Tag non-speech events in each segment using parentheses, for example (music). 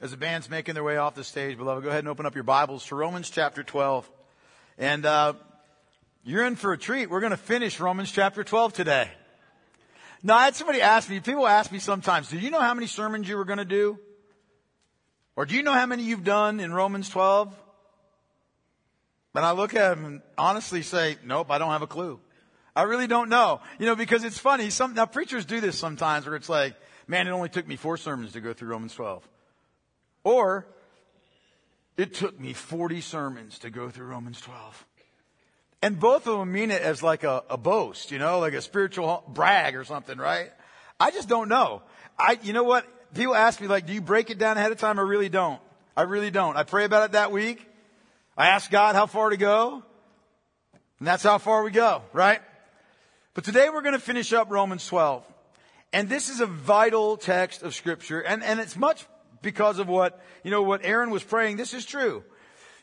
as the band's making their way off the stage, beloved, go ahead and open up your Bibles to Romans chapter 12. And uh, you're in for a treat. We're going to finish Romans chapter 12 today. Now, I had somebody ask me, people ask me sometimes, do you know how many sermons you were going to do? Or do you know how many you've done in Romans 12? And I look at them and honestly say, nope, I don't have a clue. I really don't know. You know, because it's funny. Some, now preachers do this sometimes where it's like, man, it only took me four sermons to go through Romans 12. Or, it took me 40 sermons to go through Romans 12. And both of them mean it as like a, a boast, you know, like a spiritual brag or something, right? I just don't know. I, you know what? People ask me like, do you break it down ahead of time? I really don't. I really don't. I pray about it that week. I ask God how far to go. And that's how far we go, right? But today we're going to finish up Romans 12. And this is a vital text of scripture. And, and it's much because of what, you know, what Aaron was praying. This is true.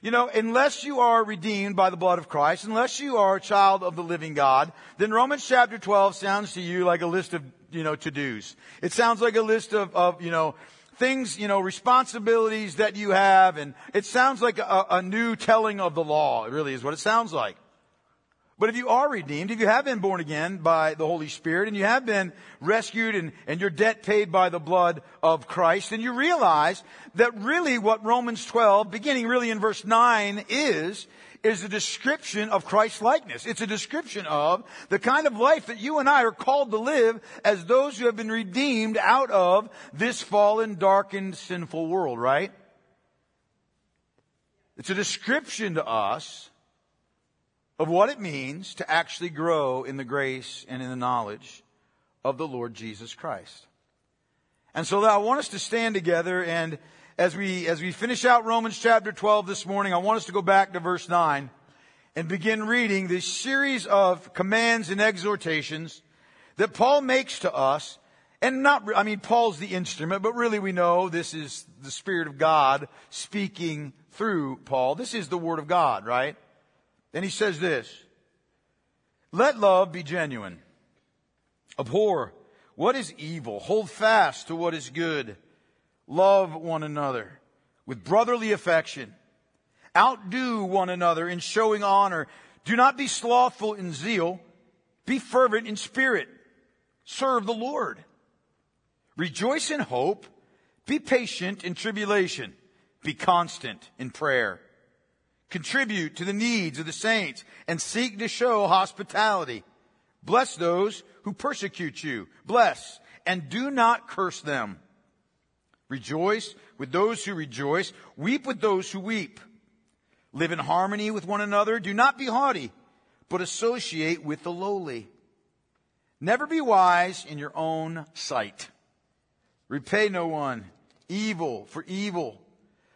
You know, unless you are redeemed by the blood of Christ, unless you are a child of the living God, then Romans chapter 12 sounds to you like a list of, you know, to-dos. It sounds like a list of, of, you know, things, you know, responsibilities that you have, and it sounds like a, a new telling of the law. It really is what it sounds like. But if you are redeemed, if you have been born again by the Holy Spirit, and you have been rescued and, and your debt paid by the blood of Christ, then you realize that really what Romans 12, beginning really in verse 9, is, is a description of Christ's likeness. It's a description of the kind of life that you and I are called to live as those who have been redeemed out of this fallen, darkened, sinful world, right? It's a description to us of what it means to actually grow in the grace and in the knowledge of the Lord Jesus Christ. And so I want us to stand together and as we, as we finish out Romans chapter 12 this morning, I want us to go back to verse 9 and begin reading this series of commands and exhortations that Paul makes to us. And not, I mean, Paul's the instrument, but really we know this is the Spirit of God speaking through Paul. This is the Word of God, right? Then he says this Let love be genuine. Abhor what is evil. Hold fast to what is good. Love one another with brotherly affection. Outdo one another in showing honor. Do not be slothful in zeal. Be fervent in spirit. Serve the Lord. Rejoice in hope. Be patient in tribulation. Be constant in prayer. Contribute to the needs of the saints and seek to show hospitality. Bless those who persecute you. Bless and do not curse them. Rejoice with those who rejoice. Weep with those who weep. Live in harmony with one another. Do not be haughty, but associate with the lowly. Never be wise in your own sight. Repay no one evil for evil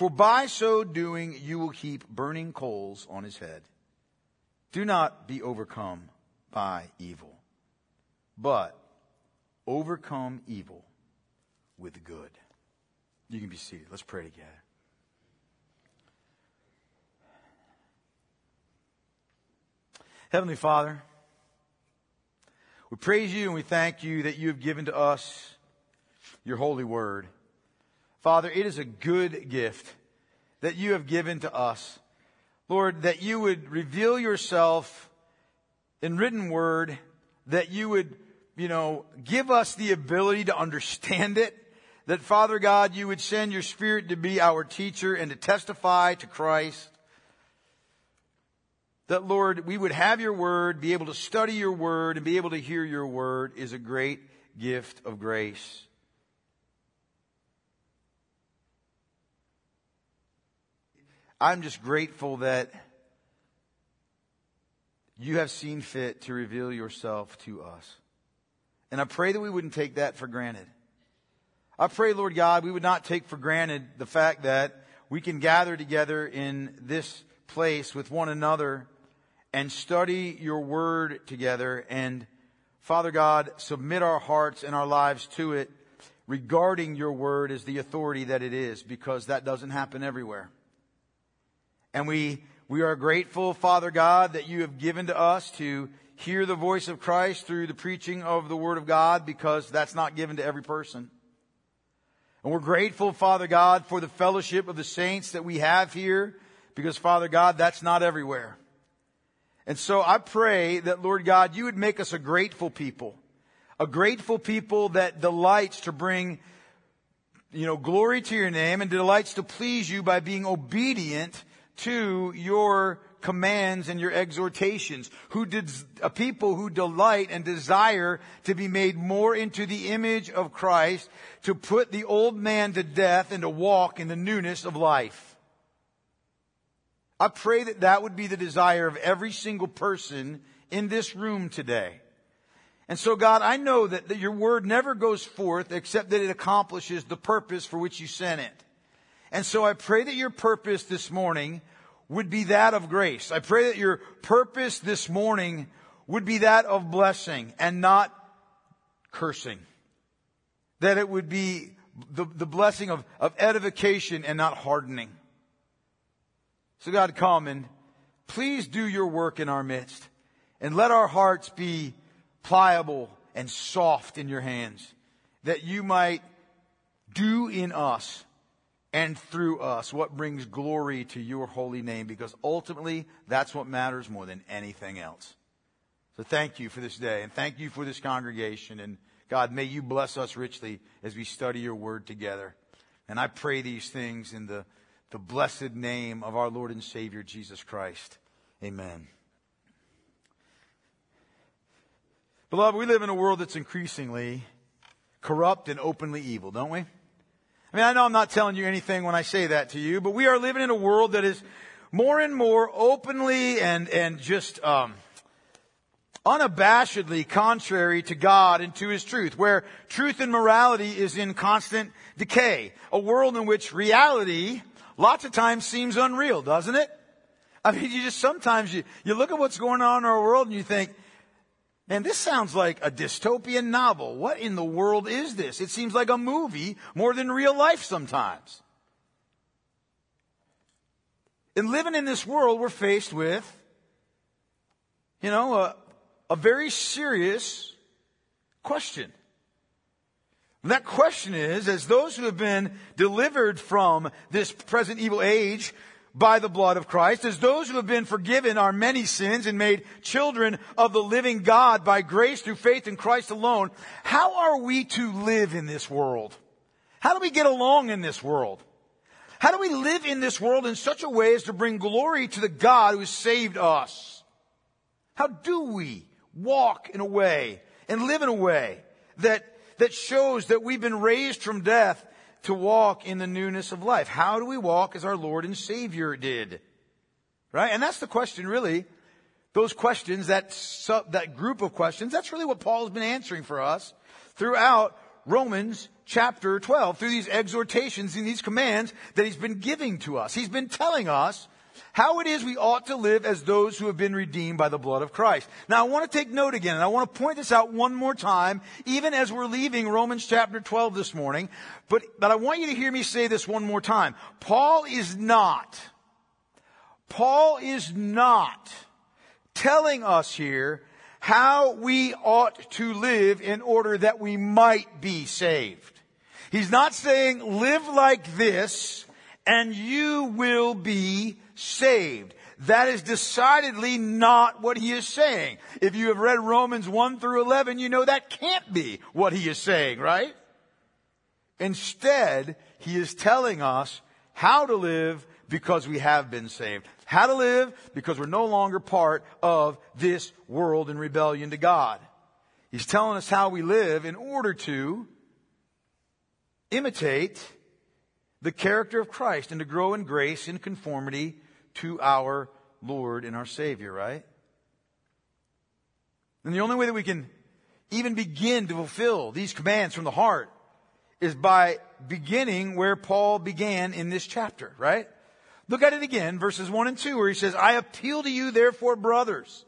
For by so doing you will heap burning coals on his head. Do not be overcome by evil, but overcome evil with good. You can be seated. Let's pray together. Heavenly Father, we praise you and we thank you that you have given to us your holy word. Father, it is a good gift that you have given to us. Lord, that you would reveal yourself in written word, that you would, you know, give us the ability to understand it, that Father God, you would send your Spirit to be our teacher and to testify to Christ. That Lord, we would have your word, be able to study your word, and be able to hear your word is a great gift of grace. I'm just grateful that you have seen fit to reveal yourself to us. And I pray that we wouldn't take that for granted. I pray, Lord God, we would not take for granted the fact that we can gather together in this place with one another and study your word together and Father God, submit our hearts and our lives to it regarding your word as the authority that it is because that doesn't happen everywhere. And we, we are grateful, Father God, that you have given to us to hear the voice of Christ through the preaching of the word of God because that's not given to every person. And we're grateful, Father God, for the fellowship of the saints that we have here because, Father God, that's not everywhere. And so I pray that, Lord God, you would make us a grateful people a grateful people that delights to bring, you know, glory to your name and delights to please you by being obedient to your commands and your exhortations, who did, a people who delight and desire to be made more into the image of Christ, to put the old man to death and to walk in the newness of life. I pray that that would be the desire of every single person in this room today. And so, God, I know that, that your word never goes forth except that it accomplishes the purpose for which you sent it. And so I pray that your purpose this morning would be that of grace. I pray that your purpose this morning would be that of blessing and not cursing. That it would be the, the blessing of, of edification and not hardening. So God, come and please do your work in our midst and let our hearts be pliable and soft in your hands, that you might do in us and through us what brings glory to your holy name, because ultimately that's what matters more than anything else. So thank you for this day, and thank you for this congregation, and God, may you bless us richly as we study your word together. And I pray these things in the, the blessed name of our Lord and Savior, Jesus Christ. Amen. Beloved, we live in a world that's increasingly corrupt and openly evil, don't we? I mean, I know I'm not telling you anything when I say that to you, but we are living in a world that is more and more openly and, and just, um, unabashedly contrary to God and to His truth, where truth and morality is in constant decay. A world in which reality lots of times seems unreal, doesn't it? I mean, you just sometimes you, you look at what's going on in our world and you think, Man, this sounds like a dystopian novel. What in the world is this? It seems like a movie more than real life sometimes. And living in this world, we're faced with, you know, a, a very serious question. And that question is, as those who have been delivered from this present evil age, by the blood of Christ, as those who have been forgiven our many sins and made children of the living God by grace through faith in Christ alone, how are we to live in this world? How do we get along in this world? How do we live in this world in such a way as to bring glory to the God who has saved us? How do we walk in a way and live in a way that, that shows that we've been raised from death to walk in the newness of life. How do we walk as our Lord and Savior did? Right? And that's the question really. Those questions, that, sub, that group of questions, that's really what Paul has been answering for us throughout Romans chapter 12, through these exhortations and these commands that he's been giving to us. He's been telling us how it is we ought to live as those who have been redeemed by the blood of Christ. Now I want to take note again, and I want to point this out one more time, even as we're leaving Romans chapter 12 this morning, but, but I want you to hear me say this one more time. Paul is not, Paul is not telling us here how we ought to live in order that we might be saved. He's not saying live like this and you will be saved. That is decidedly not what he is saying. If you have read Romans 1 through 11, you know that can't be what he is saying, right? Instead, he is telling us how to live because we have been saved. How to live because we're no longer part of this world in rebellion to God. He's telling us how we live in order to imitate the character of Christ and to grow in grace in conformity to our Lord and our Savior, right? And the only way that we can even begin to fulfill these commands from the heart is by beginning where Paul began in this chapter, right? Look at it again, verses 1 and 2, where he says, I appeal to you, therefore, brothers,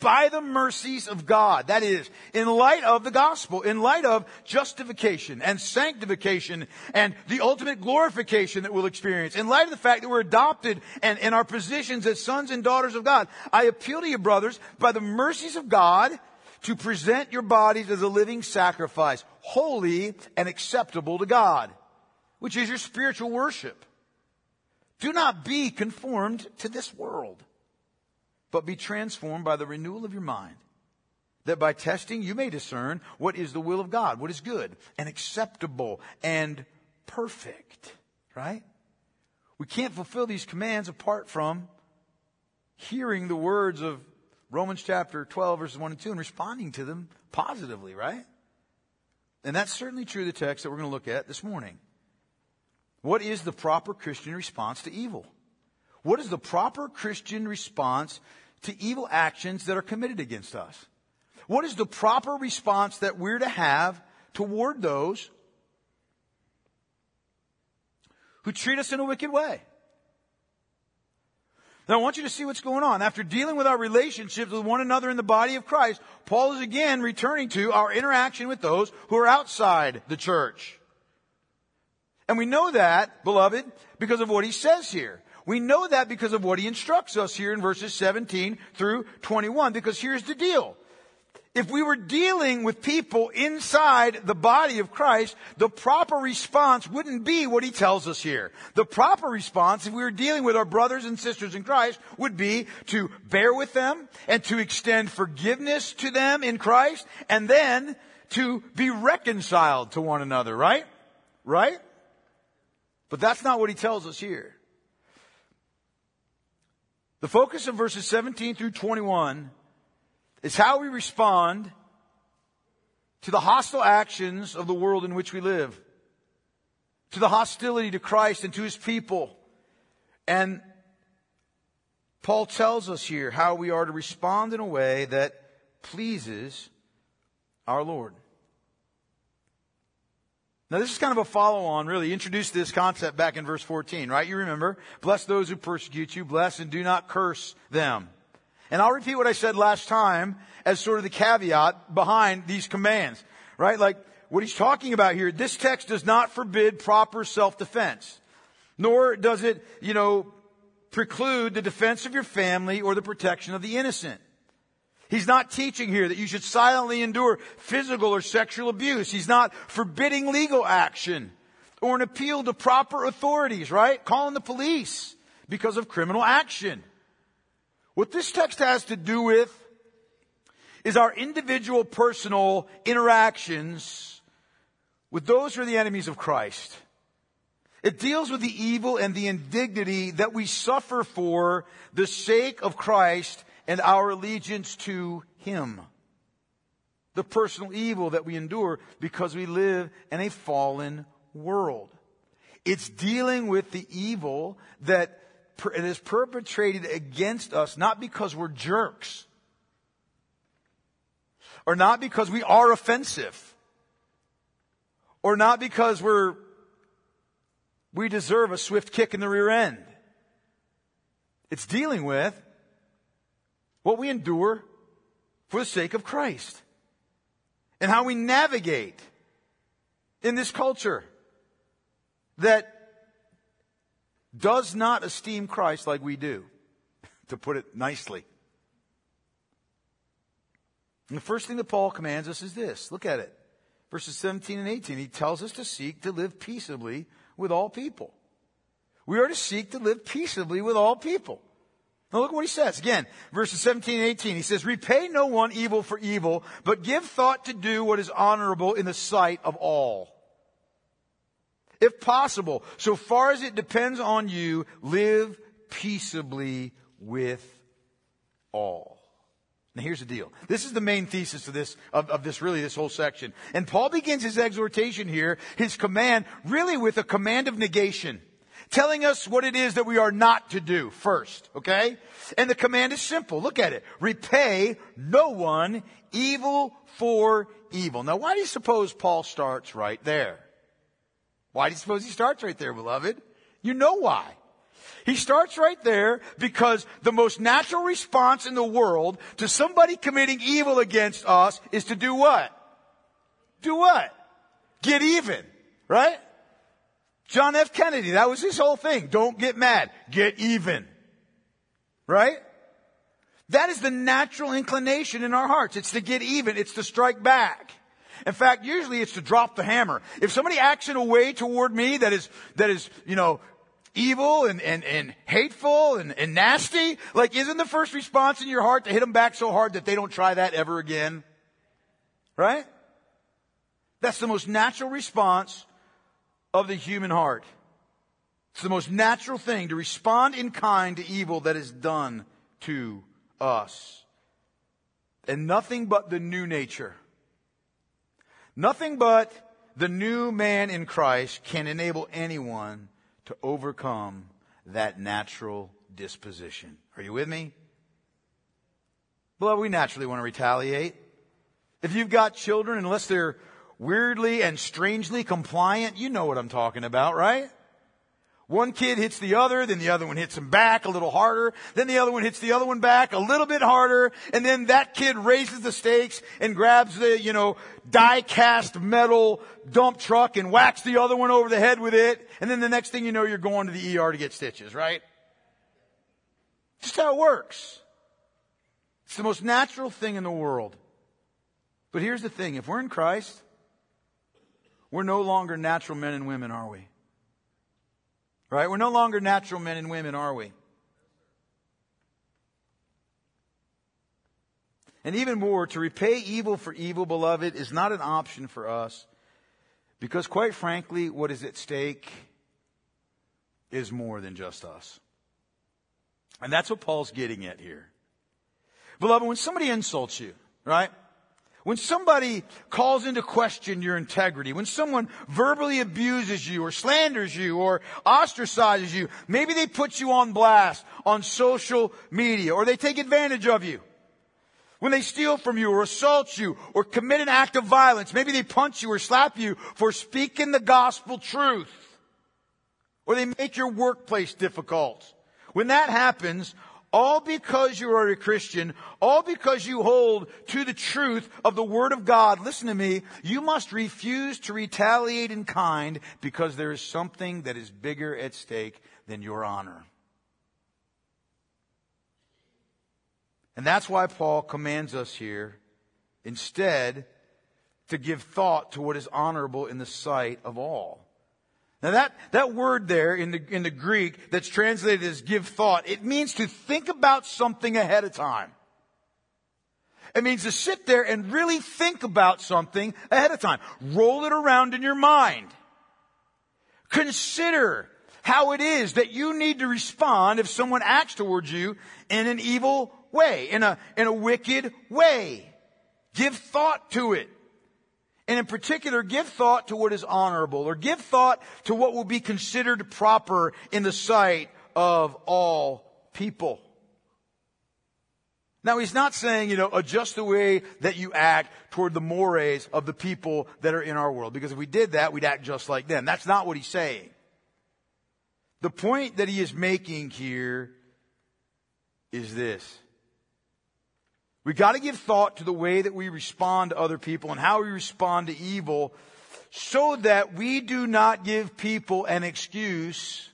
by the mercies of God. That is, in light of the gospel, in light of justification and sanctification and the ultimate glorification that we'll experience, in light of the fact that we're adopted and in our positions as sons and daughters of God, I appeal to you, brothers, by the mercies of God, to present your bodies as a living sacrifice, holy and acceptable to God, which is your spiritual worship. Do not be conformed to this world, but be transformed by the renewal of your mind, that by testing you may discern what is the will of God, what is good and acceptable and perfect. Right? We can't fulfill these commands apart from hearing the words of Romans chapter 12, verses 1 and 2, and responding to them positively, right? And that's certainly true of the text that we're going to look at this morning. What is the proper Christian response to evil? What is the proper Christian response to evil actions that are committed against us? What is the proper response that we're to have toward those who treat us in a wicked way? Now I want you to see what's going on. After dealing with our relationships with one another in the body of Christ, Paul is again returning to our interaction with those who are outside the church. And we know that, beloved, because of what he says here. We know that because of what he instructs us here in verses 17 through 21, because here's the deal if we were dealing with people inside the body of Christ, the proper response wouldn't be what he tells us here. The proper response, if we were dealing with our brothers and sisters in Christ, would be to bear with them and to extend forgiveness to them in Christ and then to be reconciled to one another, right? Right? But that's not what he tells us here. The focus of verses 17 through 21 is how we respond to the hostile actions of the world in which we live, to the hostility to Christ and to his people. And Paul tells us here how we are to respond in a way that pleases our Lord. Now, this is kind of a follow on, really. Introduced this concept back in verse 14, right? You remember, bless those who persecute you, bless and do not curse them. And I'll repeat what I said last time as sort of the caveat behind these commands, right? Like what he's talking about here, this text does not forbid proper self-defense, nor does it, you know, preclude the defense of your family or the protection of the innocent. He's not teaching here that you should silently endure physical or sexual abuse. He's not forbidding legal action or an appeal to proper authorities, right? Calling the police because of criminal action. What this text has to do with is our individual personal interactions with those who are the enemies of Christ. It deals with the evil and the indignity that we suffer for the sake of Christ and our allegiance to Him. The personal evil that we endure because we live in a fallen world. It's dealing with the evil that it is perpetrated against us not because we're jerks or not because we are offensive or not because we're we deserve a swift kick in the rear end. It's dealing with what we endure for the sake of Christ and how we navigate in this culture that does not esteem Christ like we do, (laughs) to put it nicely. And the first thing that Paul commands us is this. Look at it. Verses 17 and 18. He tells us to seek to live peaceably with all people. We are to seek to live peaceably with all people. Now look what he says. Again, verses 17 and 18. He says, Repay no one evil for evil, but give thought to do what is honorable in the sight of all. If possible, so far as it depends on you, live peaceably with all. Now here's the deal. This is the main thesis of this, of, of, this really, this whole section. And Paul begins his exhortation here, his command, really with a command of negation. Telling us what it is that we are not to do first, okay? And the command is simple. Look at it. Repay no one evil for evil. Now, why do you suppose Paul starts right there? Why do you suppose he starts right there, beloved? You know why. He starts right there because the most natural response in the world to somebody committing evil against us is to do what? Do what? Get even, right? John F. Kennedy, that was his whole thing. Don't get mad. Get even. Right? That is the natural inclination in our hearts. It's to get even. It's to strike back. In fact, usually it's to drop the hammer. If somebody acts in a way toward me that is, that is, you know, evil and, and, and hateful and, and nasty, like isn't the first response in your heart to hit them back so hard that they don't try that ever again? Right? That's the most natural response of the human heart. It's the most natural thing to respond in kind to evil that is done to us. And nothing but the new nature, nothing but the new man in Christ can enable anyone to overcome that natural disposition. Are you with me? Beloved, we naturally want to retaliate. If you've got children, unless they're weirdly and strangely compliant, you know what I'm talking about, right? One kid hits the other, then the other one hits him back a little harder, then the other one hits the other one back a little bit harder, and then that kid raises the stakes and grabs the, you know, die cast metal dump truck and whacks the other one over the head with it, and then the next thing you know, you're going to the ER to get stitches, right? Just how it works. It's the most natural thing in the world. But here's the thing, if we're in Christ, we're no longer natural men and women, are we? Right? We're no longer natural men and women, are we? And even more, to repay evil for evil, beloved, is not an option for us. Because quite frankly, what is at stake is more than just us. And that's what Paul's getting at here. Beloved, when somebody insults you, right? When somebody calls into question your integrity, when someone verbally abuses you or slanders you or ostracizes you, maybe they put you on blast on social media or they take advantage of you. When they steal from you or assault you or commit an act of violence, maybe they punch you or slap you for speaking the gospel truth. Or they make your workplace difficult. When that happens, all because you are a Christian, all because you hold to the truth of the Word of God, listen to me, you must refuse to retaliate in kind because there is something that is bigger at stake than your honor. And that's why Paul commands us here instead to give thought to what is honorable in the sight of all. Now that, that word there in the, in the Greek that's translated as give thought, it means to think about something ahead of time. It means to sit there and really think about something ahead of time. Roll it around in your mind. Consider how it is that you need to respond if someone acts towards you in an evil way, in a, in a wicked way. Give thought to it. And in particular, give thought to what is honorable or give thought to what will be considered proper in the sight of all people. Now, he's not saying, you know, adjust the way that you act toward the mores of the people that are in our world. Because if we did that, we'd act just like them. That's not what he's saying. The point that he is making here is this. We got to give thought to the way that we respond to other people and how we respond to evil so that we do not give people an excuse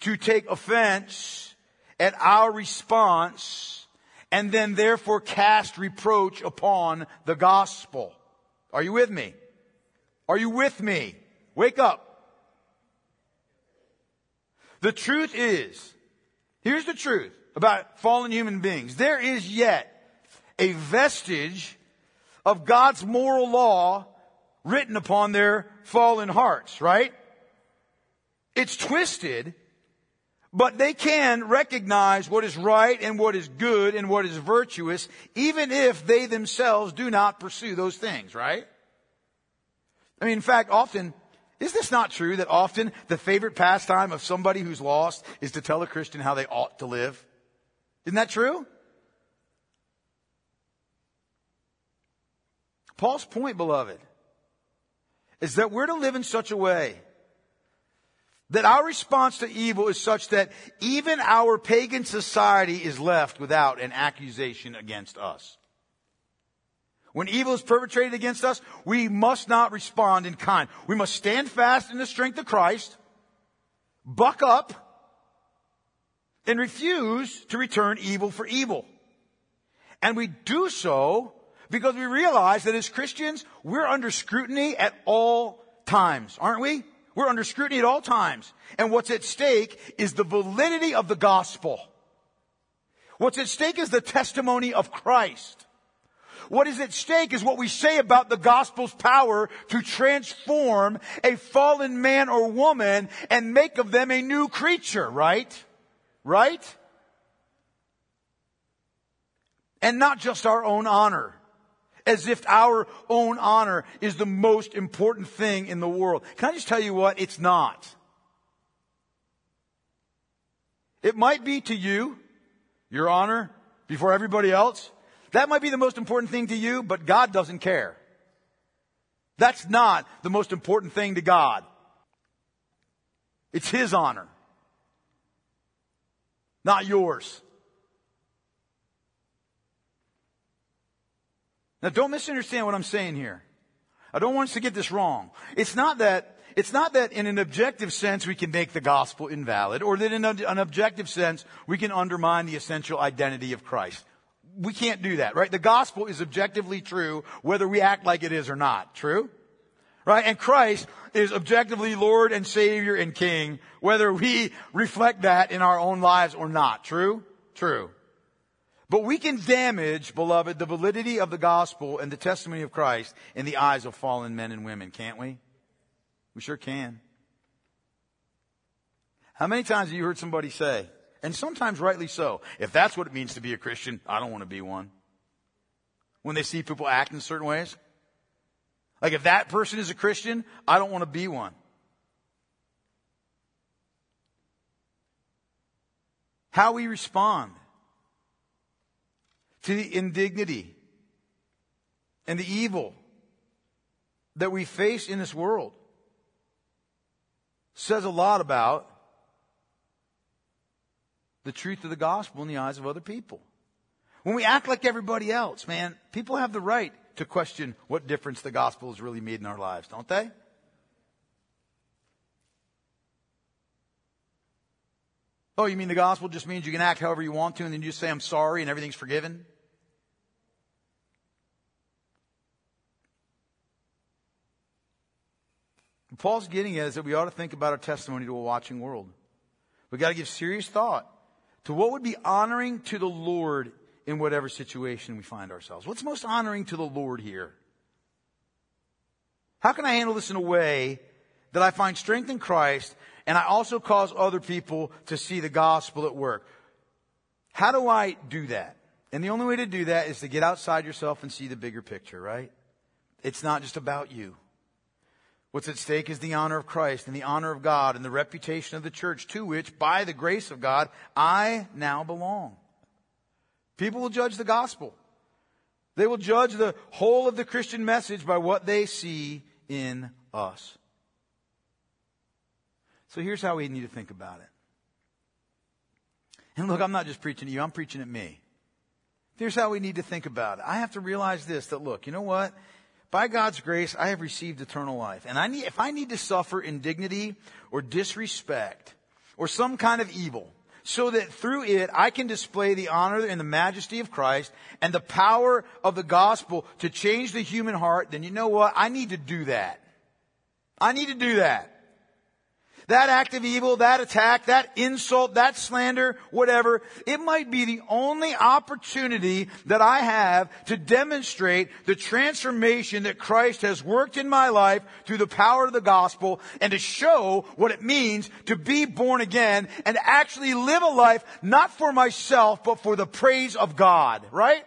to take offense at our response and then therefore cast reproach upon the gospel. Are you with me? Are you with me? Wake up. The truth is, here's the truth about fallen human beings. There is yet a vestige of God's moral law written upon their fallen hearts, right? It's twisted, but they can recognize what is right and what is good and what is virtuous, even if they themselves do not pursue those things, right? I mean, in fact, often Is this not true that often the favorite pastime of somebody who's lost is to tell a Christian how they ought to live? Isn't that true? Paul's point, beloved, is that we're to live in such a way that our response to evil is such that even our pagan society is left without an accusation against us. When evil is perpetrated against us, we must not respond in kind. We must stand fast in the strength of Christ, buck up, and refuse to return evil for evil. And we do so because we realize that as Christians, we're under scrutiny at all times, aren't we? We're under scrutiny at all times. And what's at stake is the validity of the gospel. What's at stake is the testimony of Christ. What is at stake is what we say about the gospel's power to transform a fallen man or woman and make of them a new creature, right? Right? And not just our own honor. As if our own honor is the most important thing in the world. Can I just tell you what? It's not. It might be to you, your honor, before everybody else. That might be the most important thing to you, but God doesn't care. That's not the most important thing to God. It's His honor, not yours. Now don't misunderstand what I'm saying here. I don't want us to get this wrong. It's not that, it's not that in an objective sense we can make the gospel invalid or that in an objective sense we can undermine the essential identity of Christ we can't do that, right? The gospel is objectively true whether we act like it is or not. True? Right? And Christ is objectively Lord and Savior and King whether we reflect that in our own lives or not. True? True. But we can damage, beloved, the validity of the gospel and the testimony of Christ in the eyes of fallen men and women, can't we? We sure can. How many times have you heard somebody say, and sometimes rightly so. If that's what it means to be a Christian, I don't want to be one. When they see people act in certain ways. Like if that person is a Christian, I don't want to be one. How we respond to the indignity and the evil that we face in this world says a lot about the truth of the gospel in the eyes of other people. When we act like everybody else, man, people have the right to question what difference the gospel has really made in our lives, don't they? Oh, you mean the gospel just means you can act however you want to and then you just say, I'm sorry and everything's forgiven? Paul's getting at is that we ought to think about our testimony to a watching world. We've got to give serious thought to what would be honoring to the Lord in whatever situation we find ourselves. What's most honoring to the Lord here? How can I handle this in a way that I find strength in Christ and I also cause other people to see the gospel at work? How do I do that? And the only way to do that is to get outside yourself and see the bigger picture, right? It's not just about you. What's at stake is the honor of Christ and the honor of God and the reputation of the church to which, by the grace of God, I now belong. People will judge the gospel. They will judge the whole of the Christian message by what they see in us. So here's how we need to think about it. And look, I'm not just preaching to you, I'm preaching at me. Here's how we need to think about it. I have to realize this that look, you know what? By God's grace, I have received eternal life. And I need, if I need to suffer indignity or disrespect or some kind of evil, so that through it I can display the honor and the majesty of Christ and the power of the gospel to change the human heart, then you know what? I need to do that. I need to do that. That act of evil, that attack, that insult, that slander, whatever, it might be the only opportunity that I have to demonstrate the transformation that Christ has worked in my life through the power of the gospel and to show what it means to be born again and actually live a life not for myself, but for the praise of God, right?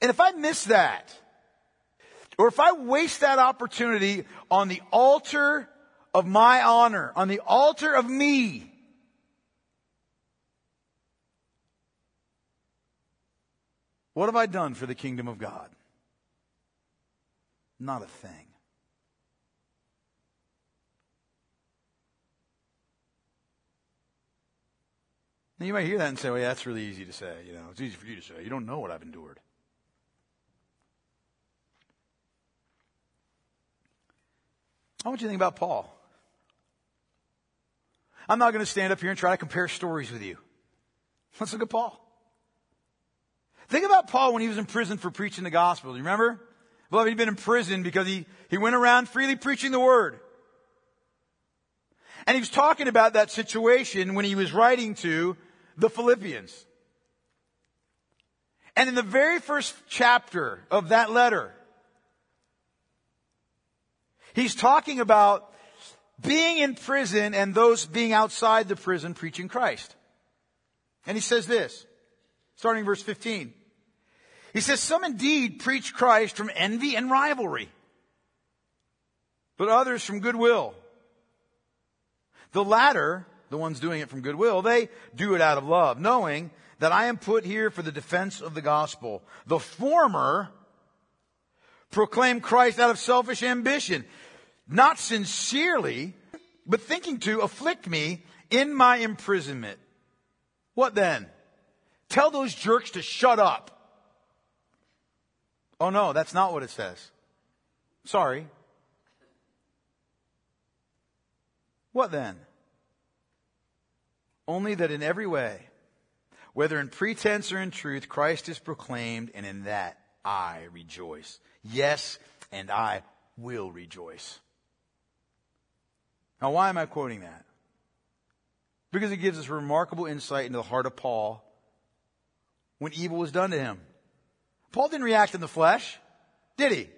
And if I miss that, or if I waste that opportunity on the altar of my honor, on the altar of me, what have I done for the kingdom of God? Not a thing. Now you might hear that and say, well, yeah, that's really easy to say. You know, it's easy for you to say. You don't know what I've endured. I want you to think about Paul. I'm not going to stand up here and try to compare stories with you. Let's look at Paul. Think about Paul when he was in prison for preaching the gospel. Do you remember? Well, he'd been in prison because he, he went around freely preaching the word. And he was talking about that situation when he was writing to the Philippians. And in the very first chapter of that letter, he's talking about being in prison and those being outside the prison preaching Christ. And he says this, starting verse 15. He says, Some indeed preach Christ from envy and rivalry, but others from goodwill. The latter the ones doing it from goodwill, they do it out of love, knowing that I am put here for the defense of the gospel. The former proclaim Christ out of selfish ambition, not sincerely, but thinking to afflict me in my imprisonment. What then? Tell those jerks to shut up. Oh no, that's not what it says. Sorry. What then? Only that in every way, whether in pretense or in truth, Christ is proclaimed, and in that I rejoice. Yes, and I will rejoice. Now, why am I quoting that? Because it gives us remarkable insight into the heart of Paul when evil was done to him. Paul didn't react in the flesh, did he?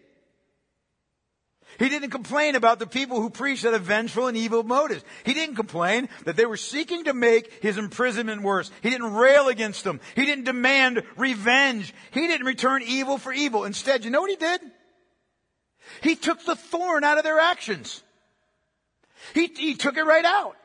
He didn't complain about the people who preached out of vengeful and evil motives. He didn't complain that they were seeking to make his imprisonment worse. He didn't rail against them. He didn't demand revenge. He didn't return evil for evil. Instead, you know what he did? He took the thorn out of their actions. He, he took it right out.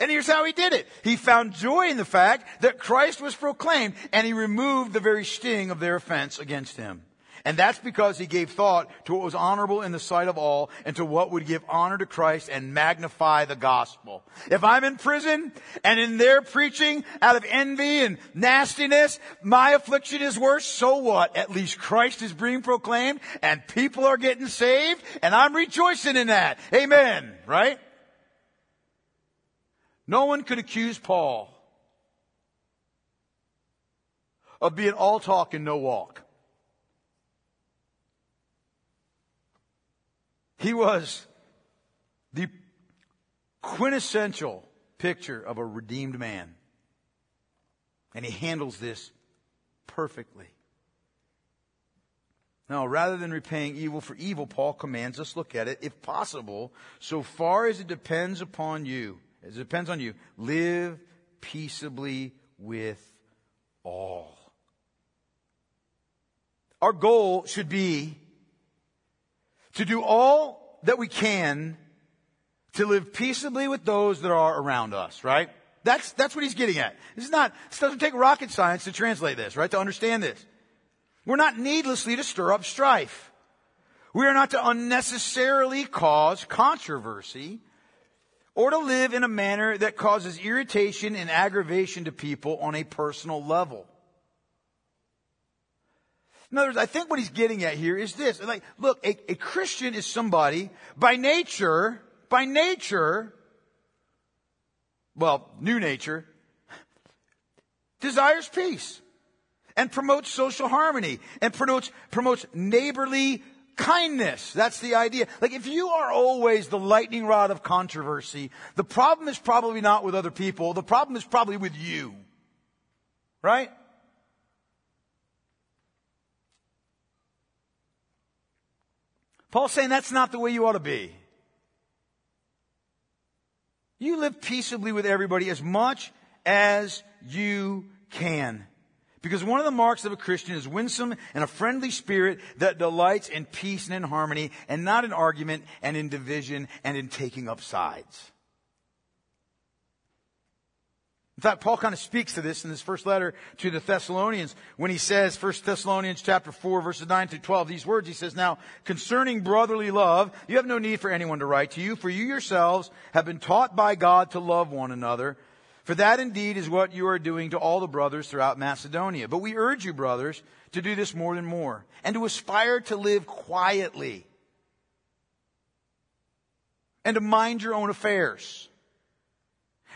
And here's how he did it. He found joy in the fact that Christ was proclaimed and he removed the very sting of their offense against him. And that's because he gave thought to what was honorable in the sight of all and to what would give honor to Christ and magnify the gospel. If I'm in prison and in their preaching out of envy and nastiness, my affliction is worse, so what? At least Christ is being proclaimed and people are getting saved and I'm rejoicing in that. Amen. Right? No one could accuse Paul of being all talk and no walk. He was the quintessential picture of a redeemed man. And he handles this perfectly. Now, rather than repaying evil for evil, Paul commands us look at it, if possible, so far as it depends upon you, it depends on you, live peaceably with all. Our goal should be to do all that we can to live peaceably with those that are around us, right? That's, that's what he's getting at. This is not, this doesn't take rocket science to translate this, right? To understand this. We're not needlessly to stir up strife. We are not to unnecessarily cause controversy or to live in a manner that causes irritation and aggravation to people on a personal level. In other words, I think what he's getting at here is this. Like, look, a, a Christian is somebody by nature, by nature, well, new nature, desires peace and promotes social harmony and promotes, promotes neighborly kindness. That's the idea. Like if you are always the lightning rod of controversy, the problem is probably not with other people. The problem is probably with you. Right? Paul's saying that's not the way you ought to be. You live peaceably with everybody as much as you can. Because one of the marks of a Christian is winsome and a friendly spirit that delights in peace and in harmony and not in argument and in division and in taking up sides. In fact, Paul kind of speaks to this in his first letter to the Thessalonians when he says, 1 Thessalonians chapter 4 verses 9 through 12, these words, he says, Now, concerning brotherly love, you have no need for anyone to write to you, for you yourselves have been taught by God to love one another. For that indeed is what you are doing to all the brothers throughout Macedonia. But we urge you, brothers, to do this more and more, and to aspire to live quietly, and to mind your own affairs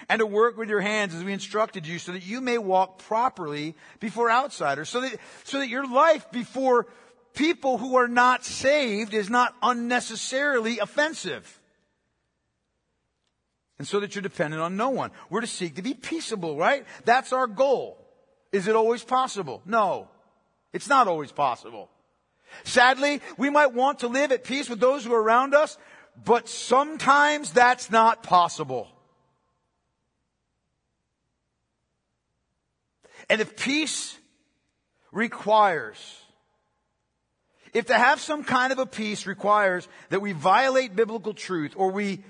and to work with your hands as we instructed you so that you may walk properly before outsiders. So that, so that your life before people who are not saved is not unnecessarily offensive. And so that you're dependent on no one. We're to seek to be peaceable, right? That's our goal. Is it always possible? No. It's not always possible. Sadly, we might want to live at peace with those who are around us, but sometimes that's not possible. And if peace requires, if to have some kind of a peace requires that we violate biblical truth or we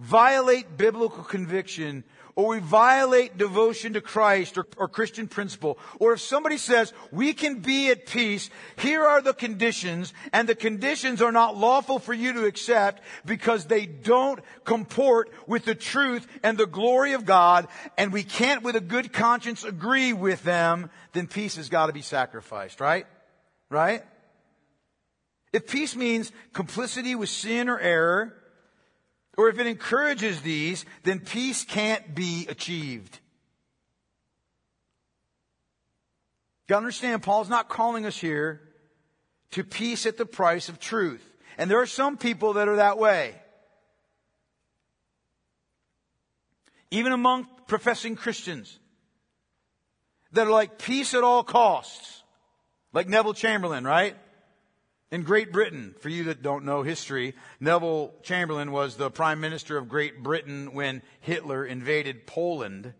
violate biblical conviction or we violate devotion to Christ or, or, Christian principle, or if somebody says we can be at peace, here are the conditions, and the conditions are not lawful for you to accept because they don't comport with the truth and the glory of God, and we can't with a good conscience agree with them, then peace has got to be sacrificed, right? Right? If peace means complicity with sin or error, or if it encourages these, then peace can't be achieved. You understand, Paul's not calling us here to peace at the price of truth. And there are some people that are that way. Even among professing Christians that are like peace at all costs. Like Neville Chamberlain, right? In Great Britain, for you that don't know history, Neville Chamberlain was the prime minister of Great Britain when Hitler invaded Poland.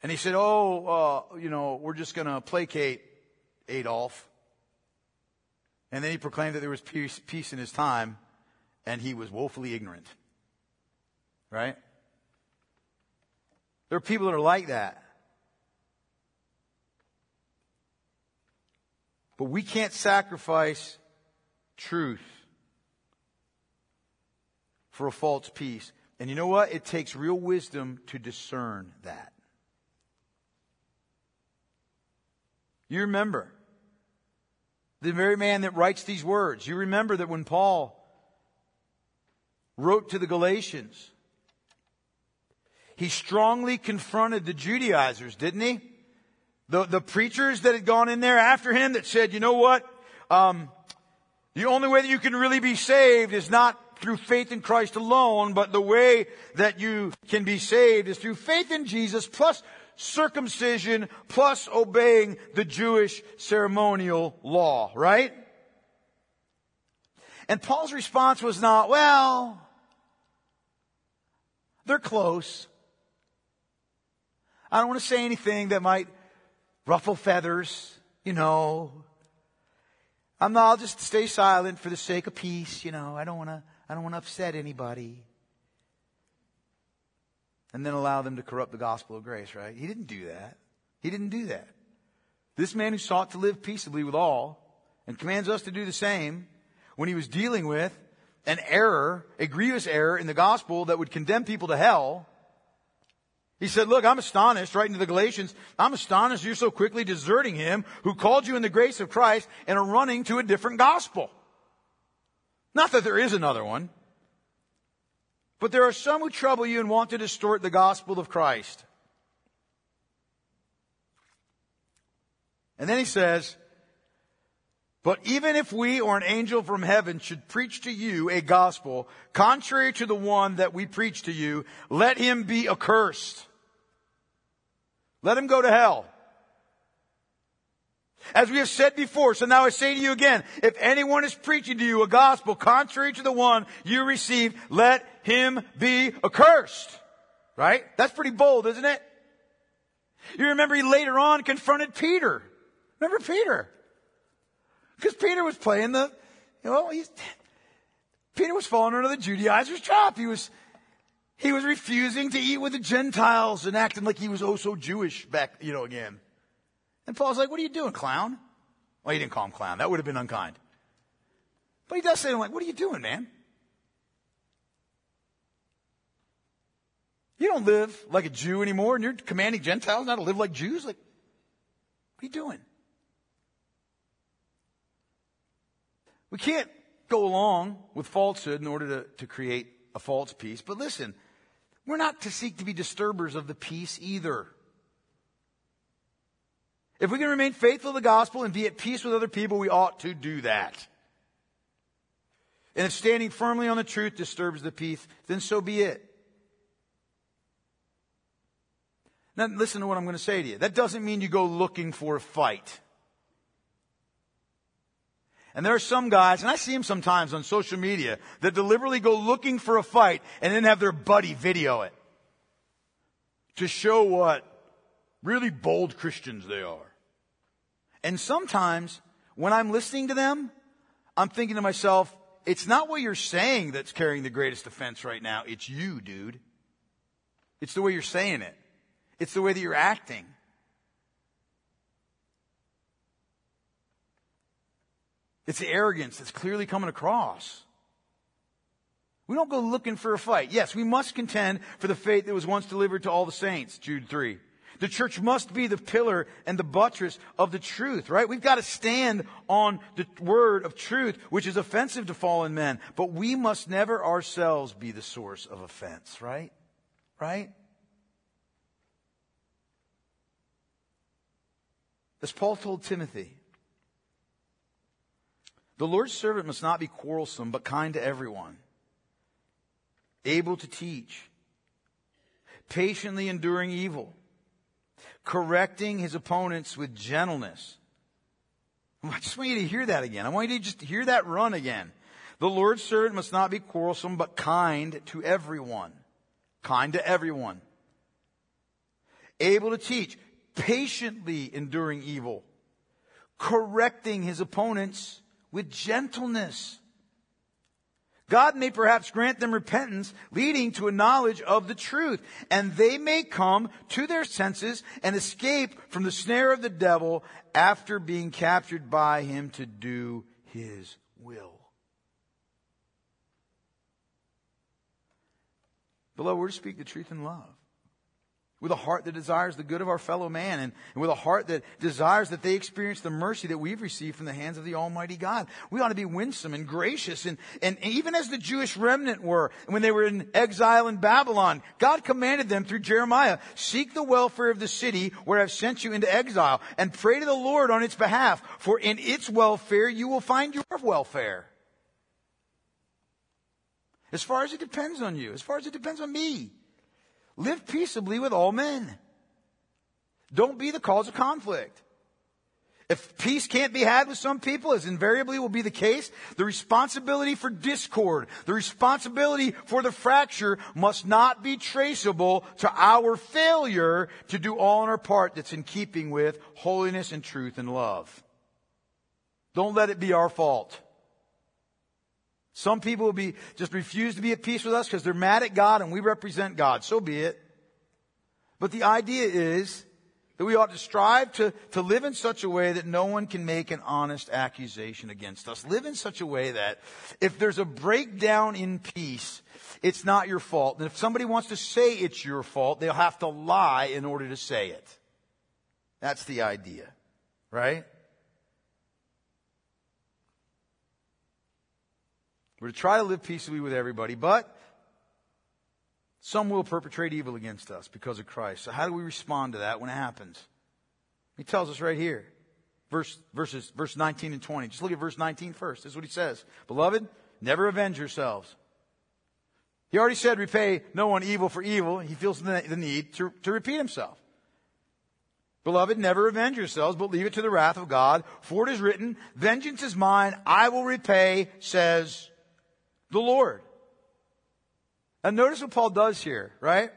And he said, Oh, uh, you know, we're just going to placate Adolf. And then he proclaimed that there was peace, peace in his time, and he was woefully ignorant. Right? There are people that are like that. But we can't sacrifice truth for a false peace. And you know what? It takes real wisdom to discern that. You remember the very man that writes these words. You remember that when Paul wrote to the Galatians, he strongly confronted the Judaizers, didn't he? The, the preachers that had gone in there after him that said, you know what? Um, the only way that you can really be saved is not through faith in Christ alone, but the way that you can be saved is through faith in Jesus plus circumcision plus obeying the Jewish ceremonial law, right? And Paul's response was not, well, they're close. I don't want to say anything that might ruffle feathers, you know. I'm not, I'll just stay silent for the sake of peace, you know. I don't want to, I don't want to upset anybody. And then allow them to corrupt the gospel of grace, right? He didn't do that. He didn't do that. This man who sought to live peaceably with all and commands us to do the same when he was dealing with an error, a grievous error in the gospel that would condemn people to hell, he said, look, I'm astonished, writing to the Galatians, I'm astonished you're so quickly deserting him who called you in the grace of Christ and are running to a different gospel. Not that there is another one, but there are some who trouble you and want to distort the gospel of Christ. And then he says, but even if we or an angel from heaven should preach to you a gospel contrary to the one that we preach to you, let him be accursed. Let him go to hell. As we have said before, so now I say to you again, if anyone is preaching to you a gospel contrary to the one you received, let him be accursed. Right? That's pretty bold, isn't it? You remember he later on confronted Peter. Remember Peter? Because Peter was playing the, you know, he's, Peter was falling under the Judaizers' trap. He was, he was refusing to eat with the Gentiles and acting like he was oh so Jewish back, you know, again. And Paul's like, what are you doing, clown? Well, he didn't call him clown. That would have been unkind. But he does say to him, like, what are you doing, man? You don't live like a Jew anymore and you're commanding Gentiles not to live like Jews? Like, what are you doing? We can't go along with falsehood in order to, to create a false peace. But listen, we're not to seek to be disturbers of the peace either. If we can remain faithful to the gospel and be at peace with other people, we ought to do that. And if standing firmly on the truth disturbs the peace, then so be it. Now, listen to what I'm going to say to you. That doesn't mean you go looking for a fight. And there are some guys, and I see them sometimes on social media, that deliberately go looking for a fight and then have their buddy video it to show what really bold Christians they are. And sometimes when I'm listening to them, I'm thinking to myself, it's not what you're saying that's carrying the greatest offense right now. It's you, dude. It's the way you're saying it. It's the way that you're acting. It's arrogance that's clearly coming across. We don't go looking for a fight. Yes, we must contend for the faith that was once delivered to all the saints, Jude 3. The church must be the pillar and the buttress of the truth, right? We've got to stand on the word of truth, which is offensive to fallen men. But we must never ourselves be the source of offense, right? Right? As Paul told Timothy, the Lord's servant must not be quarrelsome, but kind to everyone, able to teach, patiently enduring evil, correcting his opponents with gentleness. I just want you to hear that again. I want you to just hear that run again. The Lord's servant must not be quarrelsome, but kind to everyone. Kind to everyone. Able to teach, patiently enduring evil, correcting his opponents with gentleness. God may perhaps grant them repentance, leading to a knowledge of the truth, and they may come to their senses and escape from the snare of the devil after being captured by him to do his will. Beloved, we're to speak the truth in love with a heart that desires the good of our fellow man and, and, with a heart that desires that they experience the mercy that we've received from the hands of the Almighty God. We ought to be winsome and gracious and, and even as the Jewish remnant were when they were in exile in Babylon, God commanded them through Jeremiah, seek the welfare of the city where I've sent you into exile and pray to the Lord on its behalf, for in its welfare you will find your welfare. As far as it depends on you, as far as it depends on me. Live peaceably with all men. Don't be the cause of conflict. If peace can't be had with some people, as invariably will be the case, the responsibility for discord, the responsibility for the fracture must not be traceable to our failure to do all in our part that's in keeping with holiness and truth and love. Don't let it be our fault. Some people will be, just refuse to be at peace with us because they're mad at God and we represent God. So be it. But the idea is that we ought to strive to, to live in such a way that no one can make an honest accusation against us. Live in such a way that if there's a breakdown in peace, it's not your fault. And if somebody wants to say it's your fault, they'll have to lie in order to say it. That's the idea, right? We're to try to live peaceably with everybody, but some will perpetrate evil against us because of Christ. So how do we respond to that when it happens? He tells us right here. Verse, verses, verse 19 and 20. Just look at verse 19 first. This is what he says. Beloved, never avenge yourselves. He already said repay no one evil for evil. He feels the need to, to repeat himself. Beloved, never avenge yourselves, but leave it to the wrath of God. For it is written, vengeance is mine, I will repay, says the Lord. And notice what Paul does here, right?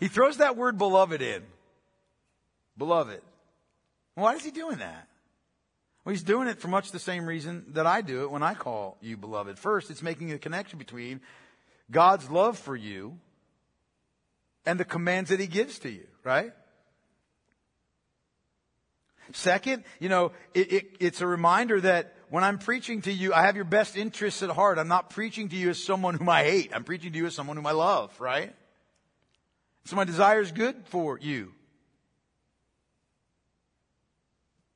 He throws that word beloved in. beloved. Why is he doing that? Well, he's doing it for much the same reason that I do it when I call you beloved. First, it's making a connection between God's love for you and the commands that he gives to you, right? Second, you know, it, it, it's a reminder that when I'm preaching to you, I have your best interests at heart. I'm not preaching to you as someone whom I hate. I'm preaching to you as someone whom I love, right? So my desire is good for you.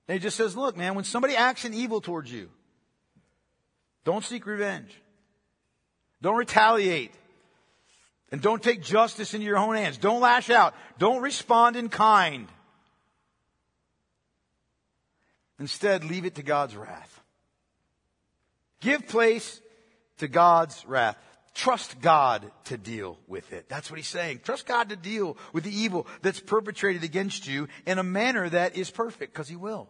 And he just says, look, man, when somebody acts in evil towards you, don't seek revenge. Don't retaliate. And don't take justice into your own hands. Don't lash out. Don't respond in kind. Instead, leave it to God's wrath. Give place to God's wrath. Trust God to deal with it. That's what he's saying. Trust God to deal with the evil that's perpetrated against you in a manner that is perfect, because he will.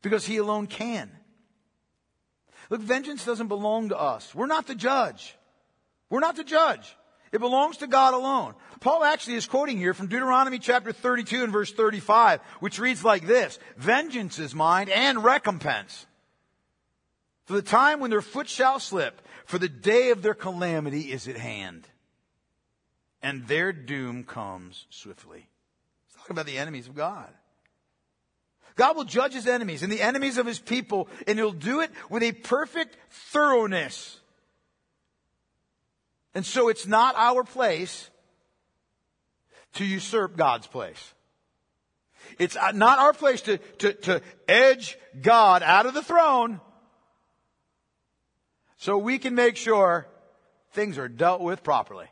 Because he alone can. Look, vengeance doesn't belong to us. We're not the judge. We're not the judge. It belongs to God alone. Paul actually is quoting here from Deuteronomy chapter 32 and verse 35, which reads like this, Vengeance is mine and recompense. For the time when their foot shall slip, for the day of their calamity is at hand. And their doom comes swiftly. He's talking about the enemies of God. God will judge his enemies and the enemies of his people, and he'll do it with a perfect thoroughness. And so it's not our place to usurp God's place. It's not our place to, to, to edge God out of the throne so we can make sure things are dealt with properly.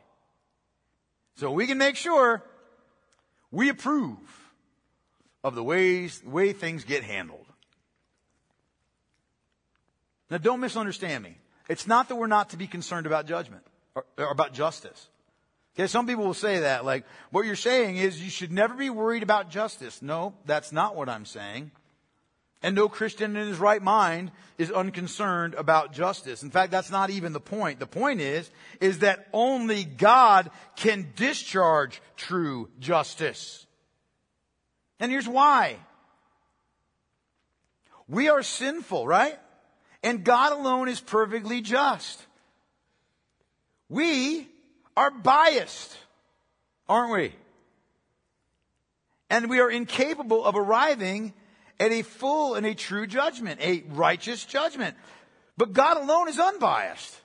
So we can make sure we approve of the ways, way things get handled. Now don't misunderstand me. It's not that we're not to be concerned about judgment or, or about justice. Okay, some people will say that, like, what you're saying is you should never be worried about justice. No, that's not what I'm saying. And no Christian in his right mind is unconcerned about justice. In fact, that's not even the point. The point is, is that only God can discharge true justice. And here's why. We are sinful, right? And God alone is perfectly just. We are biased, aren't we? And we are incapable of arriving at a full and a true judgment, a righteous judgment. But God alone is unbiased.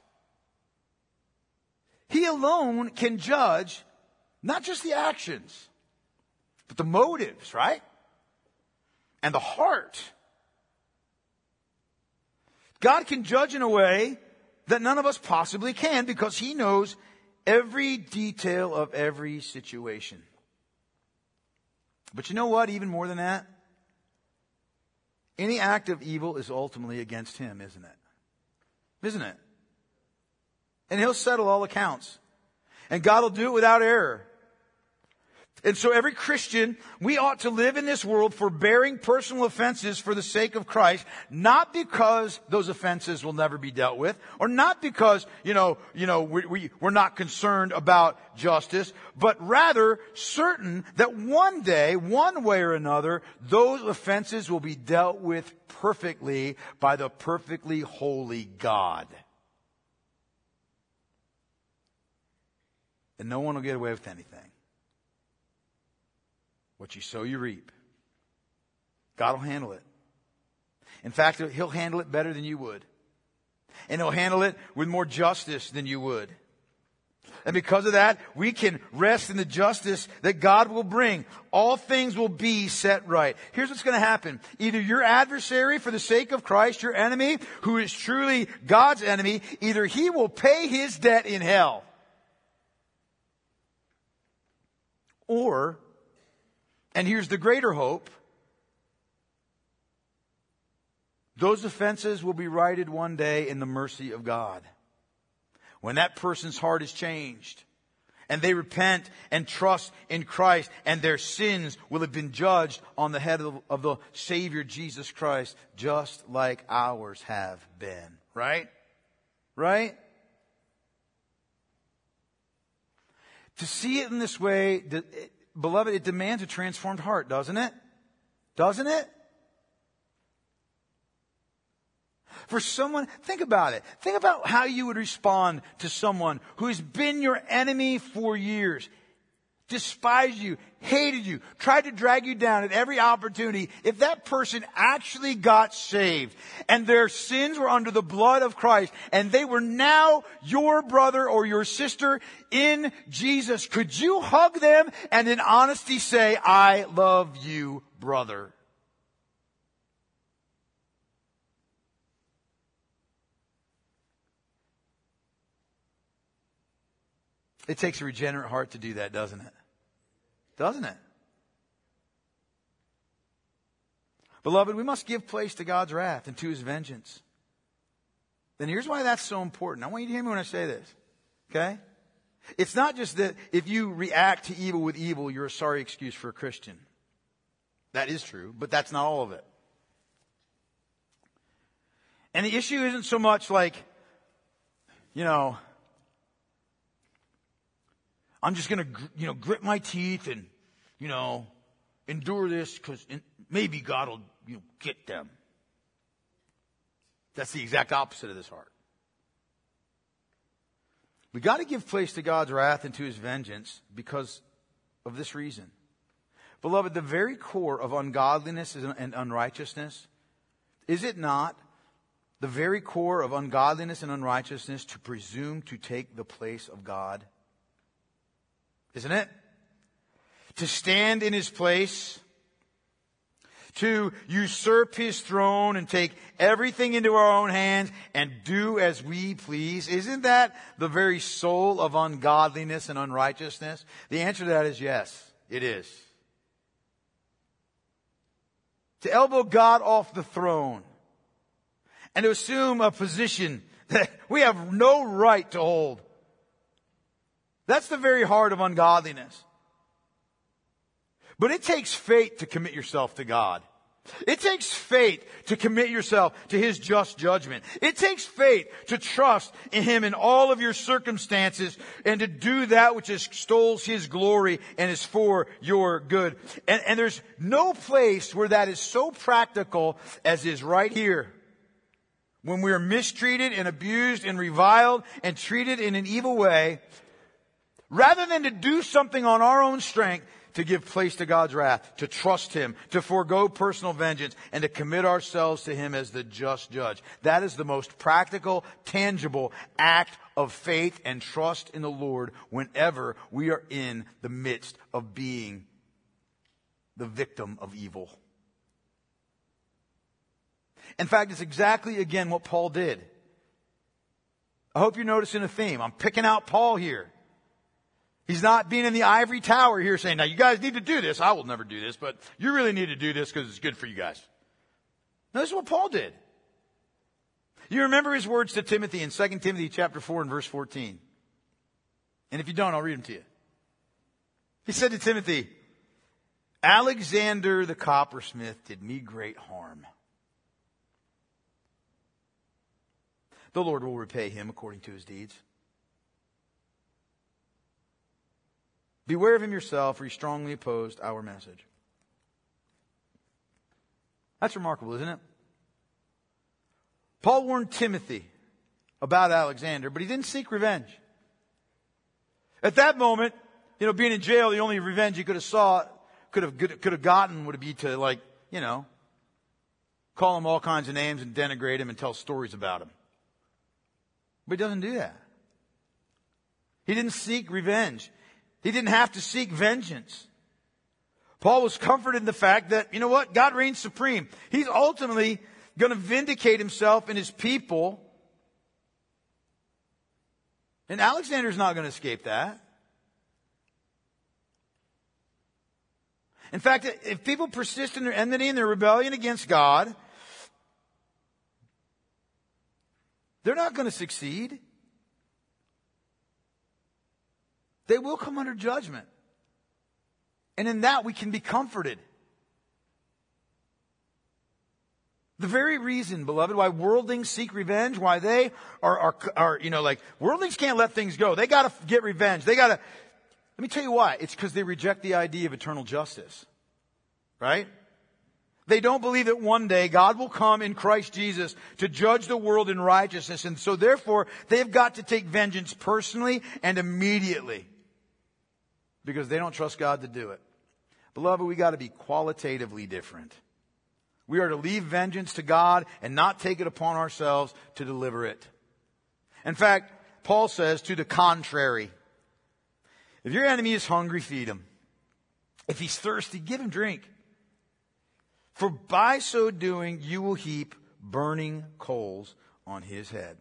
He alone can judge not just the actions, but the motives, right? And the heart. God can judge in a way that none of us possibly can because he knows every detail of every situation. But you know what? Even more than that, any act of evil is ultimately against him, isn't it? Isn't it? And he'll settle all accounts. And God will do it without error. And so every Christian, we ought to live in this world forbearing personal offenses for the sake of Christ, not because those offenses will never be dealt with, or not because, you know, you know, we, we, we're not concerned about justice, but rather certain that one day, one way or another, those offenses will be dealt with perfectly by the perfectly holy God. And no one will get away with anything. What you sow, you reap. God will handle it. In fact, He'll handle it better than you would. And He'll handle it with more justice than you would. And because of that, we can rest in the justice that God will bring. All things will be set right. Here's what's going to happen. Either your adversary for the sake of Christ, your enemy, who is truly God's enemy, either he will pay his debt in hell. Or and here's the greater hope. Those offenses will be righted one day in the mercy of God. When that person's heart is changed and they repent and trust in Christ and their sins will have been judged on the head of, of the Savior Jesus Christ just like ours have been. Right? Right? To see it in this way beloved, it demands a transformed heart, doesn't it? Doesn't it? For someone, think about it. Think about how you would respond to someone who has been your enemy for years, despised you, hated you, tried to drag you down at every opportunity. If that person actually got saved and their sins were under the blood of Christ and they were now your brother or your sister in Jesus, could you hug them and in honesty say, I love you, brother? It takes a regenerate heart to do that, doesn't it? Doesn't it? Beloved, we must give place to God's wrath and to his vengeance. Then here's why that's so important. I want you to hear me when I say this. Okay? It's not just that if you react to evil with evil, you're a sorry excuse for a Christian. That is true, but that's not all of it. And the issue isn't so much like, you know, I'm just going to, you know, grit my teeth and, you know, endure this because maybe God will, you know, get them. That's the exact opposite of this heart. We got to give place to God's wrath and to his vengeance because of this reason. Beloved, the very core of ungodliness and unrighteousness, is it not the very core of ungodliness and unrighteousness to presume to take the place of God? Isn't it? To stand in his place, to usurp his throne and take everything into our own hands and do as we please. Isn't that the very soul of ungodliness and unrighteousness? The answer to that is yes, it is. To elbow God off the throne and to assume a position (laughs) that we have no right to hold that's the very heart of ungodliness. But it takes faith to commit yourself to God. It takes faith to commit yourself to His just judgment. It takes faith to trust in Him in all of your circumstances and to do that which extols His glory and is for your good. And, and there's no place where that is so practical as is right here. When we are mistreated and abused and reviled and treated in an evil way, Rather than to do something on our own strength, to give place to God's wrath, to trust Him, to forego personal vengeance, and to commit ourselves to Him as the just judge. That is the most practical, tangible act of faith and trust in the Lord whenever we are in the midst of being the victim of evil. In fact, it's exactly again what Paul did. I hope you're noticing a theme. I'm picking out Paul here. He's not being in the ivory tower here saying, now you guys need to do this. I will never do this, but you really need to do this because it's good for you guys. No, this is what Paul did. You remember his words to Timothy in 2 Timothy chapter 4 and verse 14. And if you don't, I'll read them to you. He said to Timothy, Alexander the coppersmith did me great harm. The Lord will repay him according to his deeds. Beware of him yourself, for he strongly opposed our message. That's remarkable, isn't it? Paul warned Timothy about Alexander, but he didn't seek revenge. At that moment, you know, being in jail, the only revenge he could have saw, could have, could have gotten would be to like, you know, call him all kinds of names and denigrate him and tell stories about him. But he doesn't do that. He didn't seek revenge. He didn't have to seek vengeance. Paul was comforted in the fact that, you know what? God reigns supreme. He's ultimately going to vindicate himself and his people. And Alexander's not going to escape that. In fact, if people persist in their enmity and their rebellion against God, they're not going to succeed. They will come under judgment. And in that we can be comforted. The very reason, beloved, why worldlings seek revenge, why they are, are, are, you know, like, worldlings can't let things go. They gotta get revenge. They gotta Let me tell you why. It's because they reject the idea of eternal justice. Right? They don't believe that one day God will come in Christ Jesus to judge the world in righteousness. And so therefore, they've got to take vengeance personally and immediately. Because they don't trust God to do it. Beloved, we got to be qualitatively different. We are to leave vengeance to God and not take it upon ourselves to deliver it. In fact, Paul says to the contrary. If your enemy is hungry, feed him. If he's thirsty, give him drink. For by so doing, you will heap burning coals on his head.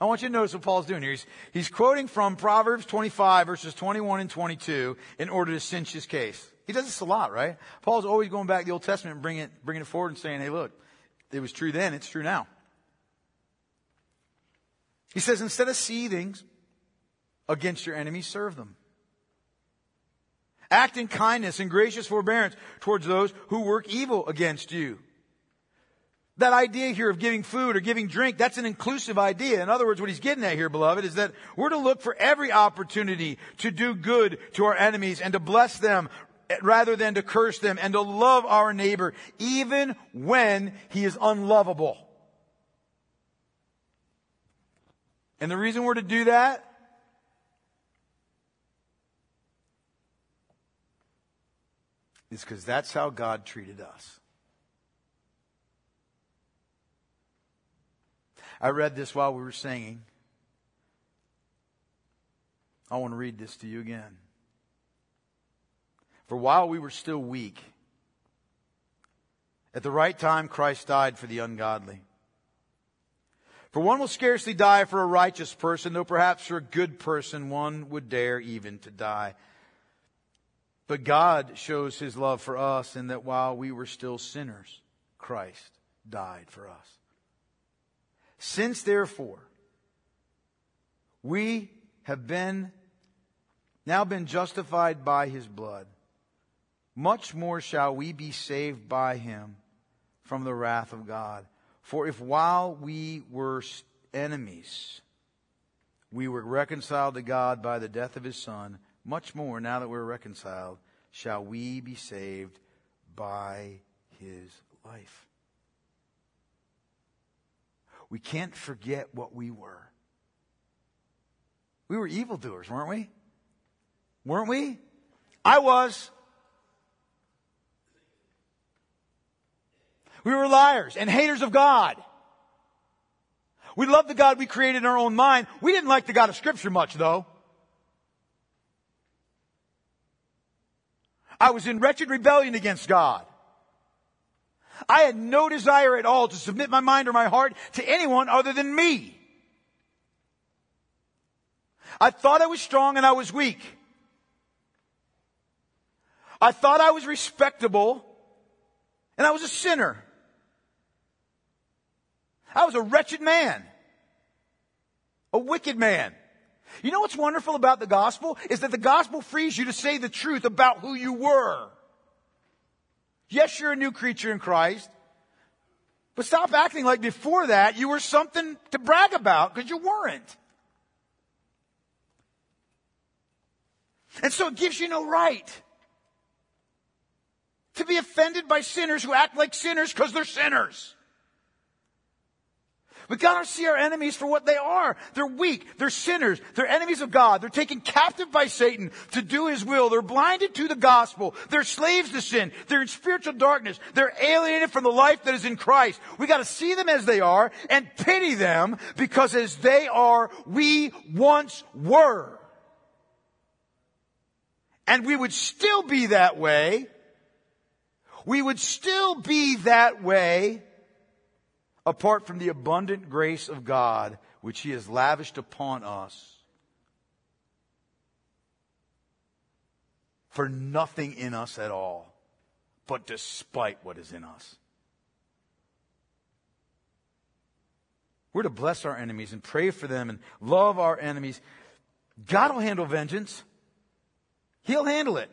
I want you to notice what Paul's doing here. He's, he's quoting from Proverbs 25 verses 21 and 22 in order to cinch his case. He does this a lot, right? Paul's always going back to the Old Testament and bringing it, bringing it forward and saying, hey, look, it was true then, it's true now. He says, instead of seething against your enemies, serve them. Act in kindness and gracious forbearance towards those who work evil against you. That idea here of giving food or giving drink, that's an inclusive idea. In other words, what he's getting at here, beloved, is that we're to look for every opportunity to do good to our enemies and to bless them rather than to curse them and to love our neighbor even when he is unlovable. And the reason we're to do that is because that's how God treated us. I read this while we were singing. I want to read this to you again. For while we were still weak, at the right time Christ died for the ungodly. For one will scarcely die for a righteous person, though perhaps for a good person one would dare even to die. But God shows his love for us in that while we were still sinners, Christ died for us. Since therefore we have been now been justified by his blood, much more shall we be saved by him from the wrath of God. For if while we were enemies, we were reconciled to God by the death of his son, much more, now that we're reconciled, shall we be saved by his life. We can't forget what we were. We were evildoers, weren't we? Weren't we? I was. We were liars and haters of God. We loved the God we created in our own mind. We didn't like the God of Scripture much, though. I was in wretched rebellion against God. I had no desire at all to submit my mind or my heart to anyone other than me. I thought I was strong and I was weak. I thought I was respectable and I was a sinner. I was a wretched man. A wicked man. You know what's wonderful about the gospel? Is that the gospel frees you to say the truth about who you were. Yes, you're a new creature in Christ. But stop acting like before that you were something to brag about because you weren't. And so it gives you no right to be offended by sinners who act like sinners because they're sinners. We gotta see our enemies for what they are. They're weak. They're sinners. They're enemies of God. They're taken captive by Satan to do his will. They're blinded to the gospel. They're slaves to sin. They're in spiritual darkness. They're alienated from the life that is in Christ. We gotta see them as they are and pity them because as they are, we once were. And we would still be that way. We would still be that way apart from the abundant grace of God which He has lavished upon us. For nothing in us at all, but despite what is in us. We're to bless our enemies and pray for them and love our enemies. God will handle vengeance. He'll handle it.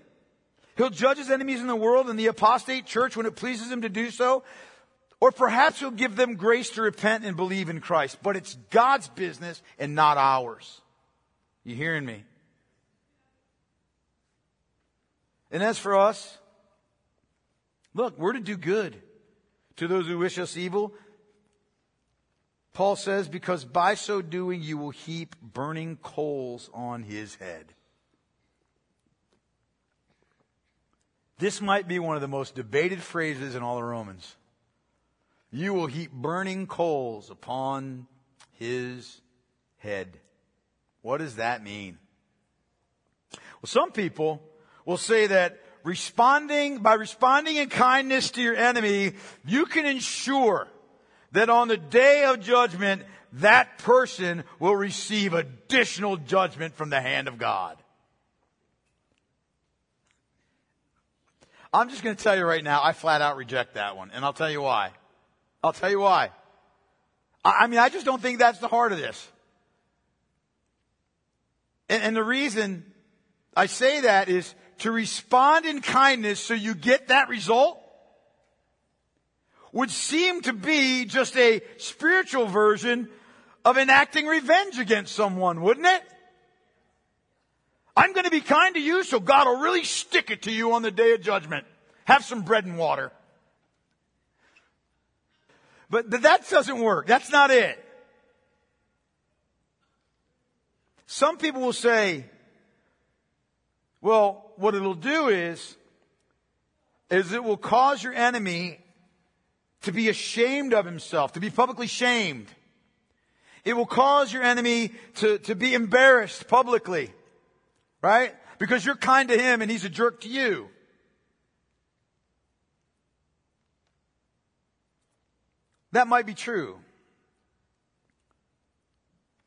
He'll judge his enemies in the world and the apostate church when it pleases him to do so. Or perhaps he'll give them grace to repent and believe in Christ. But it's God's business and not ours. You hearing me? And as for us, look, we're to do good to those who wish us evil. Paul says, because by so doing you will heap burning coals on his head. This might be one of the most debated phrases in all the Romans. You will heap burning coals upon his head. What does that mean? Well, some people will say that responding, by responding in kindness to your enemy, you can ensure that on the day of judgment, that person will receive additional judgment from the hand of God. I'm just going to tell you right now, I flat out reject that one, and I'll tell you why. I'll tell you why. I, mean, I just don't think that's the heart of this. And, and the reason I say that is to respond in kindness so you get that result would seem to be just a spiritual version of enacting revenge against someone, wouldn't it? I'm going to be kind to you so God will really stick it to you on the day of judgment. Have some bread and water. But that doesn't work. That's not it. Some people will say, well, what it'll do is, is it will cause your enemy to be ashamed of himself, to be publicly shamed. It will cause your enemy to, to be embarrassed publicly, right? Because you're kind to him and he's a jerk to you. That might be true.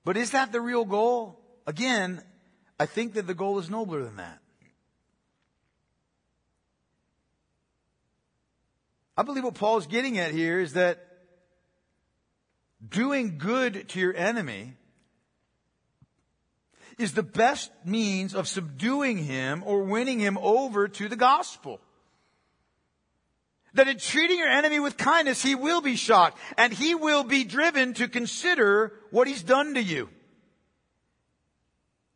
But is that the real goal? Again, I think that the goal is nobler than that. I believe what Paul is getting at here is that doing good to your enemy is the best means of subduing him or winning him over to the gospel that in treating your enemy with kindness, he will be shocked and he will be driven to consider what he's done to you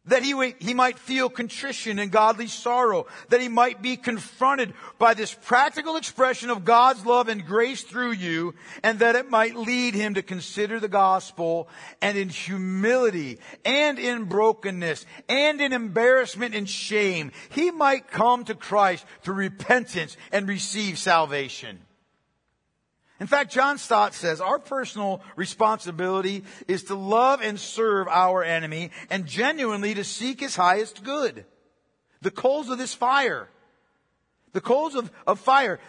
that he, he might feel contrition and godly sorrow, that he might be confronted by this practical expression of God's love and grace through you, and that it might lead him to consider the gospel and in humility and in brokenness and in embarrassment and shame, he might come to Christ through repentance and receive salvation. In fact, John Stott says our personal responsibility is to love and serve our enemy and genuinely to seek his highest good. The coals of this fire, the coals of, of fire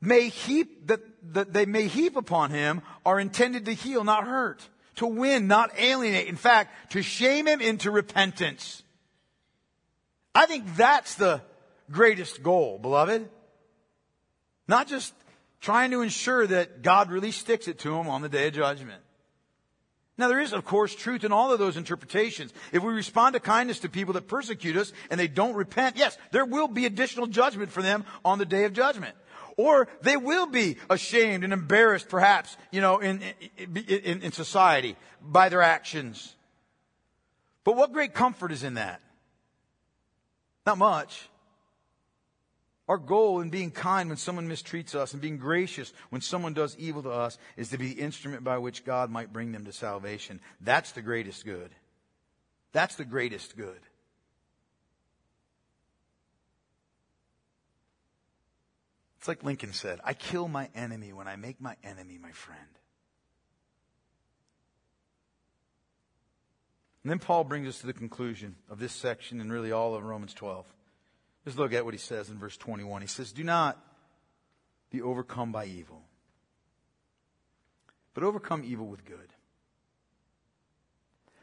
may heap that, that they may heap upon him are intended to heal, not hurt, to win, not alienate. In fact, to shame him into repentance. I think that's the greatest goal, beloved. Not just trying to ensure that God really sticks it to them on the day of judgment. Now there is, of course, truth in all of those interpretations. If we respond to kindness to people that persecute us and they don't repent, yes, there will be additional judgment for them on the day of judgment. Or they will be ashamed and embarrassed, perhaps, you know, in, in, in society by their actions. But what great comfort is in that? Not much. Our goal in being kind when someone mistreats us and being gracious when someone does evil to us is to be the instrument by which God might bring them to salvation. That's the greatest good. That's the greatest good. It's like Lincoln said I kill my enemy when I make my enemy my friend. And then Paul brings us to the conclusion of this section and really all of Romans 12. Let's look at what he says in verse 21. He says, Do not be overcome by evil, but overcome evil with good.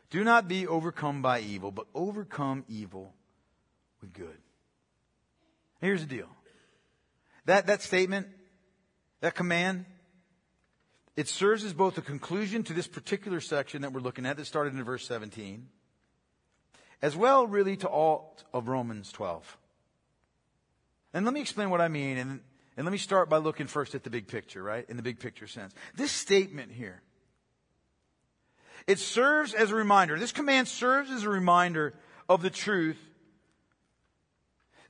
Do not be overcome by evil, but overcome evil with good. Here's the deal. That, that statement, that command, it serves as both a conclusion to this particular section that we're looking at that started in verse 17, as well really to all of Romans 12. And let me explain what I mean, and, and let me start by looking first at the big picture, right? In the big picture sense. This statement here, it serves as a reminder, this command serves as a reminder of the truth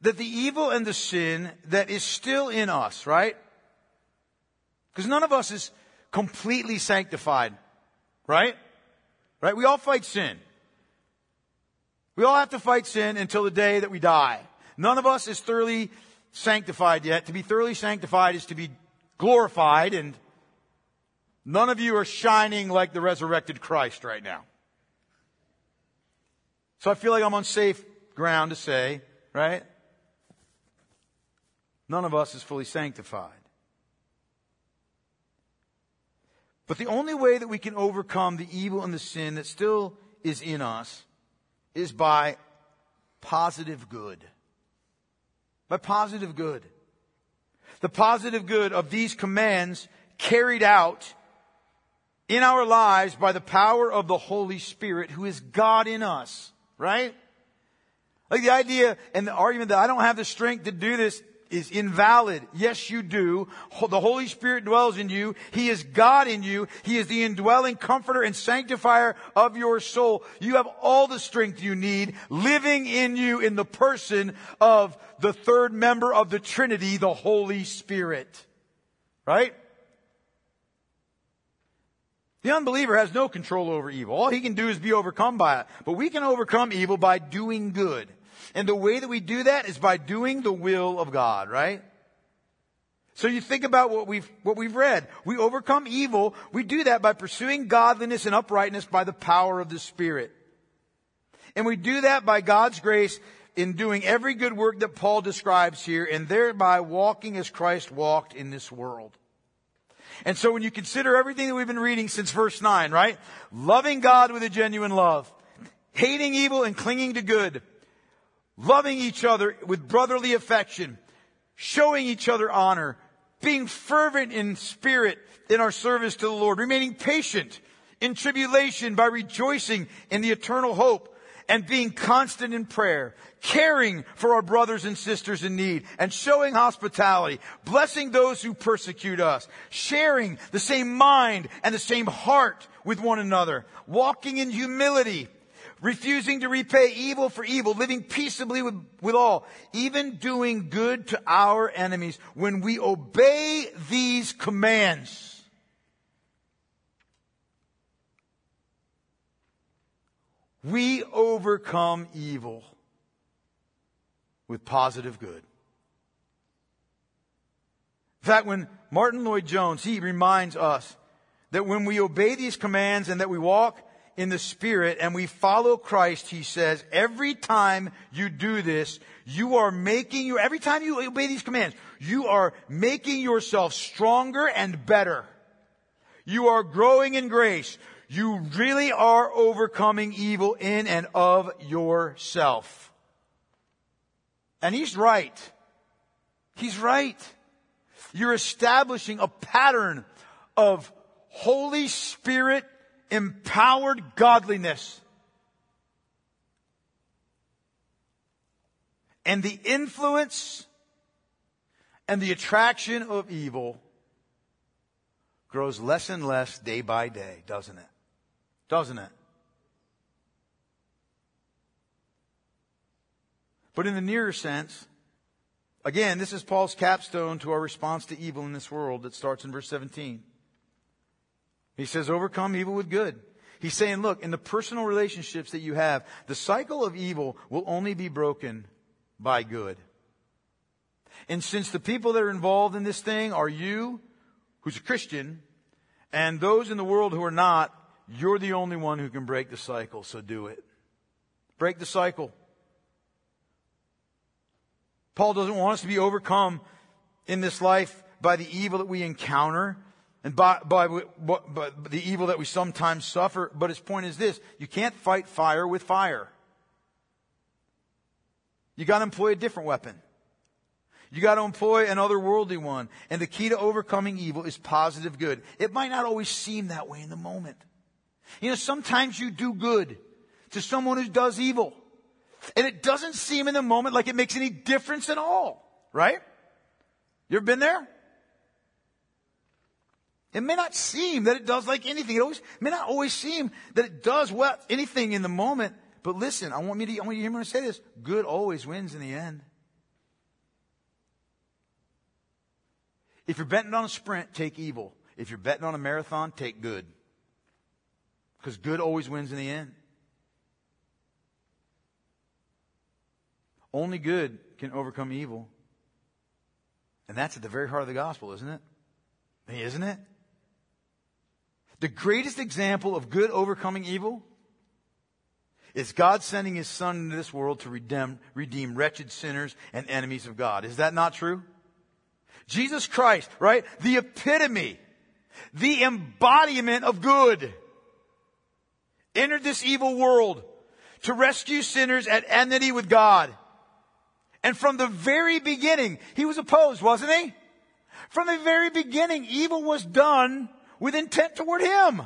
that the evil and the sin that is still in us, right? Because none of us is completely sanctified, right? Right? We all fight sin. We all have to fight sin until the day that we die. None of us is thoroughly sanctified yet. To be thoroughly sanctified is to be glorified and none of you are shining like the resurrected Christ right now. So I feel like I'm on safe ground to say, right? None of us is fully sanctified. But the only way that we can overcome the evil and the sin that still is in us is by positive good. By positive good. The positive good of these commands carried out in our lives by the power of the Holy Spirit who is God in us. Right? Like the idea and the argument that I don't have the strength to do this is invalid. Yes, you do. The Holy Spirit dwells in you. He is God in you. He is the indwelling comforter and sanctifier of your soul. You have all the strength you need living in you in the person of the third member of the Trinity, the Holy Spirit. Right? The unbeliever has no control over evil. All he can do is be overcome by it. But we can overcome evil by doing good. And the way that we do that is by doing the will of God, right? So you think about what we've, what we've read. We overcome evil. We do that by pursuing godliness and uprightness by the power of the Spirit. And we do that by God's grace in doing every good work that Paul describes here and thereby walking as Christ walked in this world. And so when you consider everything that we've been reading since verse 9, right? Loving God with a genuine love, hating evil and clinging to good, loving each other with brotherly affection, showing each other honor, being fervent in spirit in our service to the Lord, remaining patient in tribulation by rejoicing in the eternal hope and being constant in prayer, caring for our brothers and sisters in need and showing hospitality, blessing those who persecute us, sharing the same mind and the same heart with one another, walking in humility, refusing to repay evil for evil, living peaceably with, with all, even doing good to our enemies. When we obey these commands, we overcome evil with positive good. In fact, when Martyn Lloyd-Jones, he reminds us that when we obey these commands and that we walk in the Spirit and we follow Christ, he says, every time you do this, you are making you, every time you obey these commands, you are making yourself stronger and better. You are growing in grace. You really are overcoming evil in and of yourself. And he's right. He's right. You're establishing a pattern of Holy Spirit empowered godliness. And the influence and the attraction of evil grows less and less day by day, doesn't it? Doesn't it? But in the nearer sense, again, this is Paul's capstone to our response to evil in this world that starts in verse 17. He says, overcome evil with good. He's saying, look, in the personal relationships that you have, the cycle of evil will only be broken by good. And since the people that are involved in this thing are you, who's a Christian, and those in the world who are not, you're the only one who can break the cycle, so do it. Break the cycle. Paul doesn't want us to be overcome in this life by the evil that we encounter, and by, by, by, the evil that we sometimes suffer. But his point is this you can't fight fire with fire. You got to employ a different weapon. You got to employ an otherworldly one. And the key to overcoming evil is positive good. It might not always seem that way in the moment. You know, sometimes you do good to someone who does evil. And it doesn't seem in the moment like it makes any difference at all. Right? You ever been there? It may not seem that it does like anything. It always, may not always seem that it does well, anything in the moment. But listen, I want, me to, I want you to hear me say this. Good always wins in the end. If you're betting on a sprint, take evil. If you're betting on a marathon, take good. Because good always wins in the end. Only good can overcome evil. And that's at the very heart of the gospel, isn't it? Isn't it? The greatest example of good overcoming evil is God sending his son into this world to redeem, redeem wretched sinners and enemies of God. Is that not true? Jesus Christ, right? The epitome, the embodiment of good, entered this evil world to rescue sinners at enmity with God. And from the very beginning, he was opposed, wasn't he? From the very beginning, evil was done with intent toward him.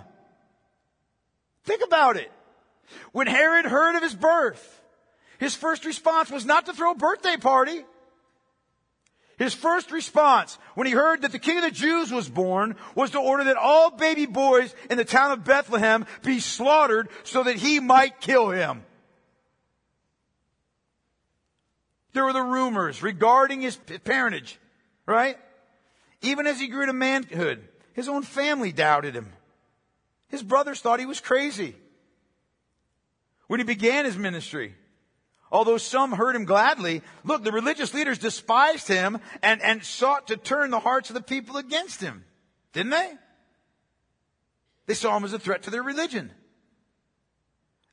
Think about it. When Herod heard of his birth, his first response was not to throw a birthday party. His first response when he heard that the king of the Jews was born was to order that all baby boys in the town of Bethlehem be slaughtered so that he might kill him. There were the rumors regarding his parentage, right? Even as he grew to manhood, his own family doubted him. His brothers thought he was crazy. When he began his ministry, Although some heard him gladly, look, the religious leaders despised him and, and sought to turn the hearts of the people against him. Didn't they? They saw him as a threat to their religion.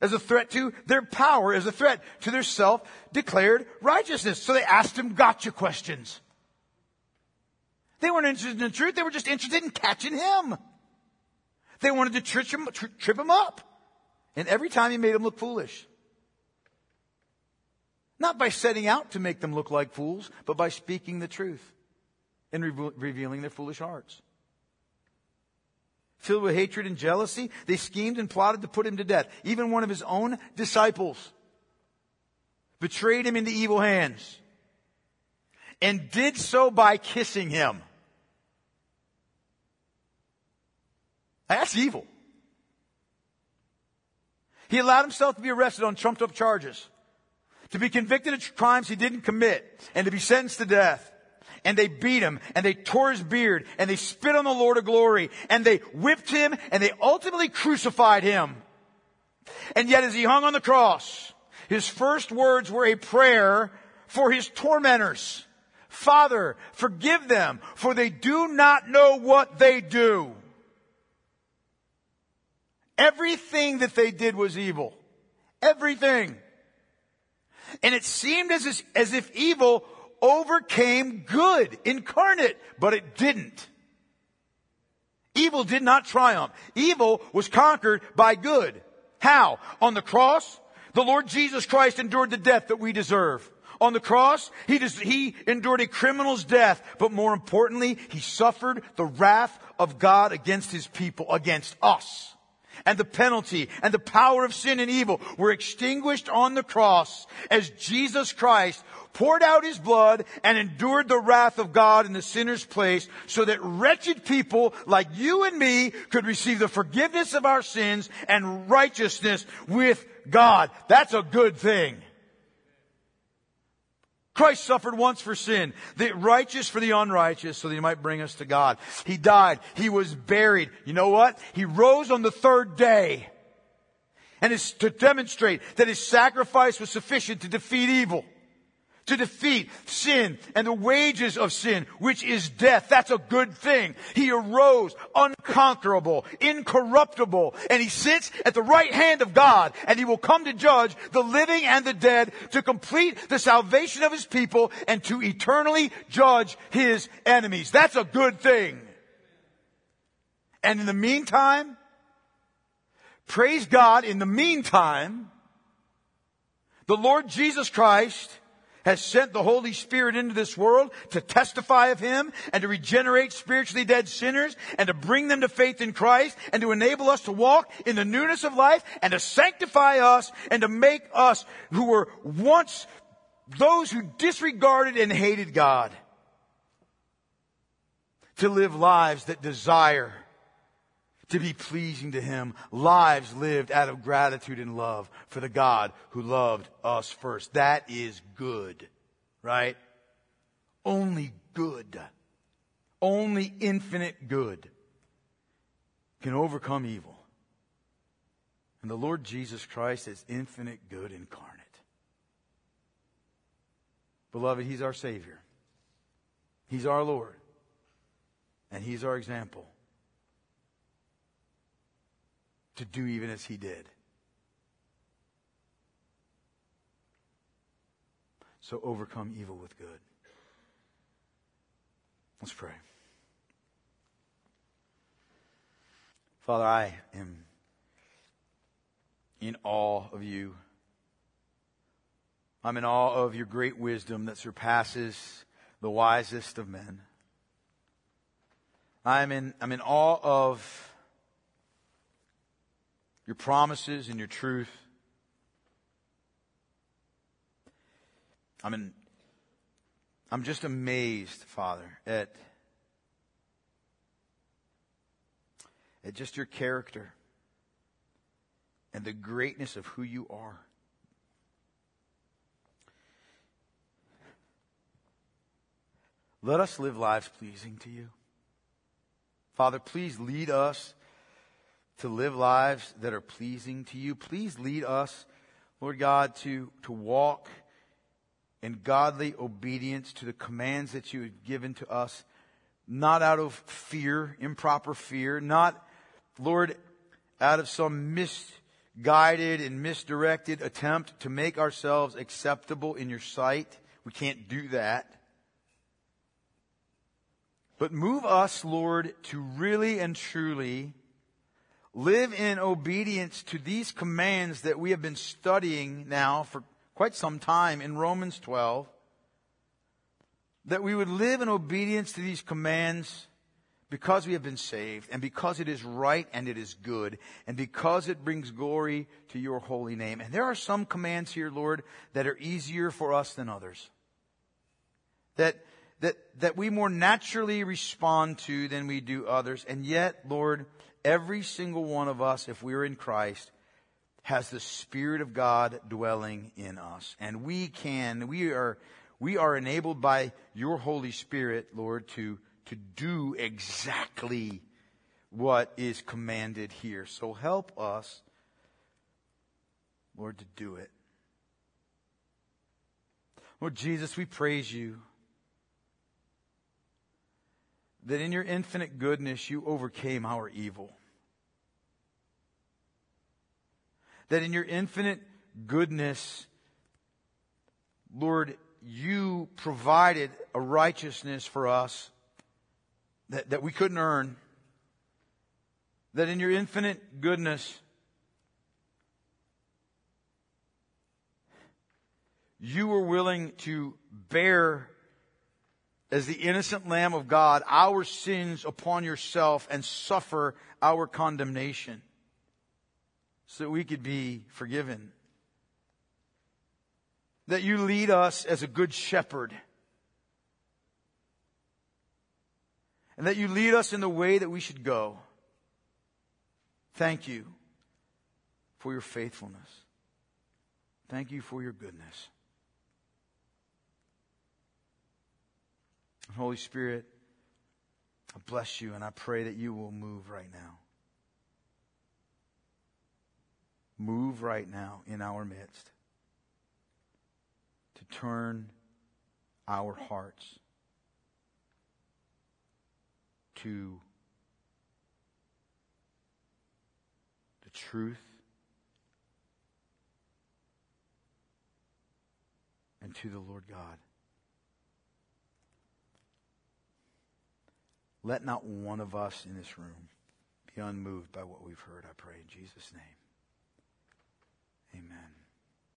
As a threat to their power, as a threat to their self-declared righteousness. So they asked him gotcha questions. They weren't interested in the truth, they were just interested in catching him. They wanted to trip him, trip him up. And every time he made them look foolish. Not by setting out to make them look like fools, but by speaking the truth and re- revealing their foolish hearts. Filled with hatred and jealousy, they schemed and plotted to put him to death. Even one of his own disciples betrayed him into evil hands and did so by kissing him. That's evil. He allowed himself to be arrested on trumped up charges to be convicted of crimes he didn't commit and to be sentenced to death. And they beat him and they tore his beard and they spit on the Lord of glory and they whipped him and they ultimately crucified him. And yet as he hung on the cross, his first words were a prayer for his tormentors. Father, forgive them for they do not know what they do. Everything that they did was evil. Everything. And it seemed as, as if evil overcame good incarnate, but it didn't. Evil did not triumph. Evil was conquered by good. How? On the cross, the Lord Jesus Christ endured the death that we deserve. On the cross, he, he endured a criminal's death, but more importantly, he suffered the wrath of God against his people, against us and the penalty and the power of sin and evil were extinguished on the cross as Jesus Christ poured out his blood and endured the wrath of God in the sinner's place so that wretched people like you and me could receive the forgiveness of our sins and righteousness with God. That's a good thing. Christ suffered once for sin, the righteous for the unrighteous, so that he might bring us to God. He died. He was buried. You know what? He rose on the third day. And it's to demonstrate that his sacrifice was sufficient to defeat evil to defeat sin and the wages of sin, which is death. That's a good thing. He arose unconquerable, incorruptible, and he sits at the right hand of God, and he will come to judge the living and the dead to complete the salvation of his people and to eternally judge his enemies. That's a good thing. And in the meantime, praise God, in the meantime, the Lord Jesus Christ has sent the Holy Spirit into this world to testify of Him and to regenerate spiritually dead sinners and to bring them to faith in Christ and to enable us to walk in the newness of life and to sanctify us and to make us who were once those who disregarded and hated God to live lives that desire to be pleasing to Him, lives lived out of gratitude and love for the God who loved us first. That is good, right? Only good. only infinite good can overcome evil. And the Lord Jesus Christ is infinite good incarnate. Beloved, He's our Savior. He's our Lord. And He's our example to do even as He did. So overcome evil with good. Let's pray. Father, I am in awe of you. I'm in awe of your great wisdom that surpasses the wisest of men. I'm in, I'm in awe of your promises and your truth. I'm in, I'm just amazed, Father, at, at just your character and the greatness of who you are. Let us live lives pleasing to you. Father, please lead us to live lives that are pleasing to you. Please lead us, Lord God, to, to walk in godly obedience to the commands that you have given to us, not out of fear, improper fear, not, Lord, out of some misguided and misdirected attempt to make ourselves acceptable in your sight. We can't do that. But move us, Lord, to really and truly live in obedience to these commands that we have been studying now for quite some time in Romans 12. That we would live in obedience to these commands because we have been saved and because it is right and it is good and because it brings glory to your holy name. And there are some commands here, Lord, that are easier for us than others. That that, that we more naturally respond to than we do others. And yet, Lord, every single one of us, if we're in Christ, has the Spirit of God dwelling in us. And we can, we are, we are enabled by your Holy Spirit, Lord, to, to do exactly what is commanded here. So help us, Lord, to do it. Lord Jesus, we praise you that in your infinite goodness you overcame our evil. That in your infinite goodness, Lord, you provided a righteousness for us that, that we couldn't earn. That in your infinite goodness, you were willing to bear as the innocent Lamb of God our sins upon yourself and suffer our condemnation so that we could be forgiven. That you lead us as a good shepherd. And that you lead us in the way that we should go. Thank you for your faithfulness. Thank you for your goodness. Holy Spirit, I bless you and I pray that you will move right now. Move right now in our midst to turn our hearts to the truth and to the Lord God. Let not one of us in this room be unmoved by what we've heard, I pray in Jesus' name. Amen.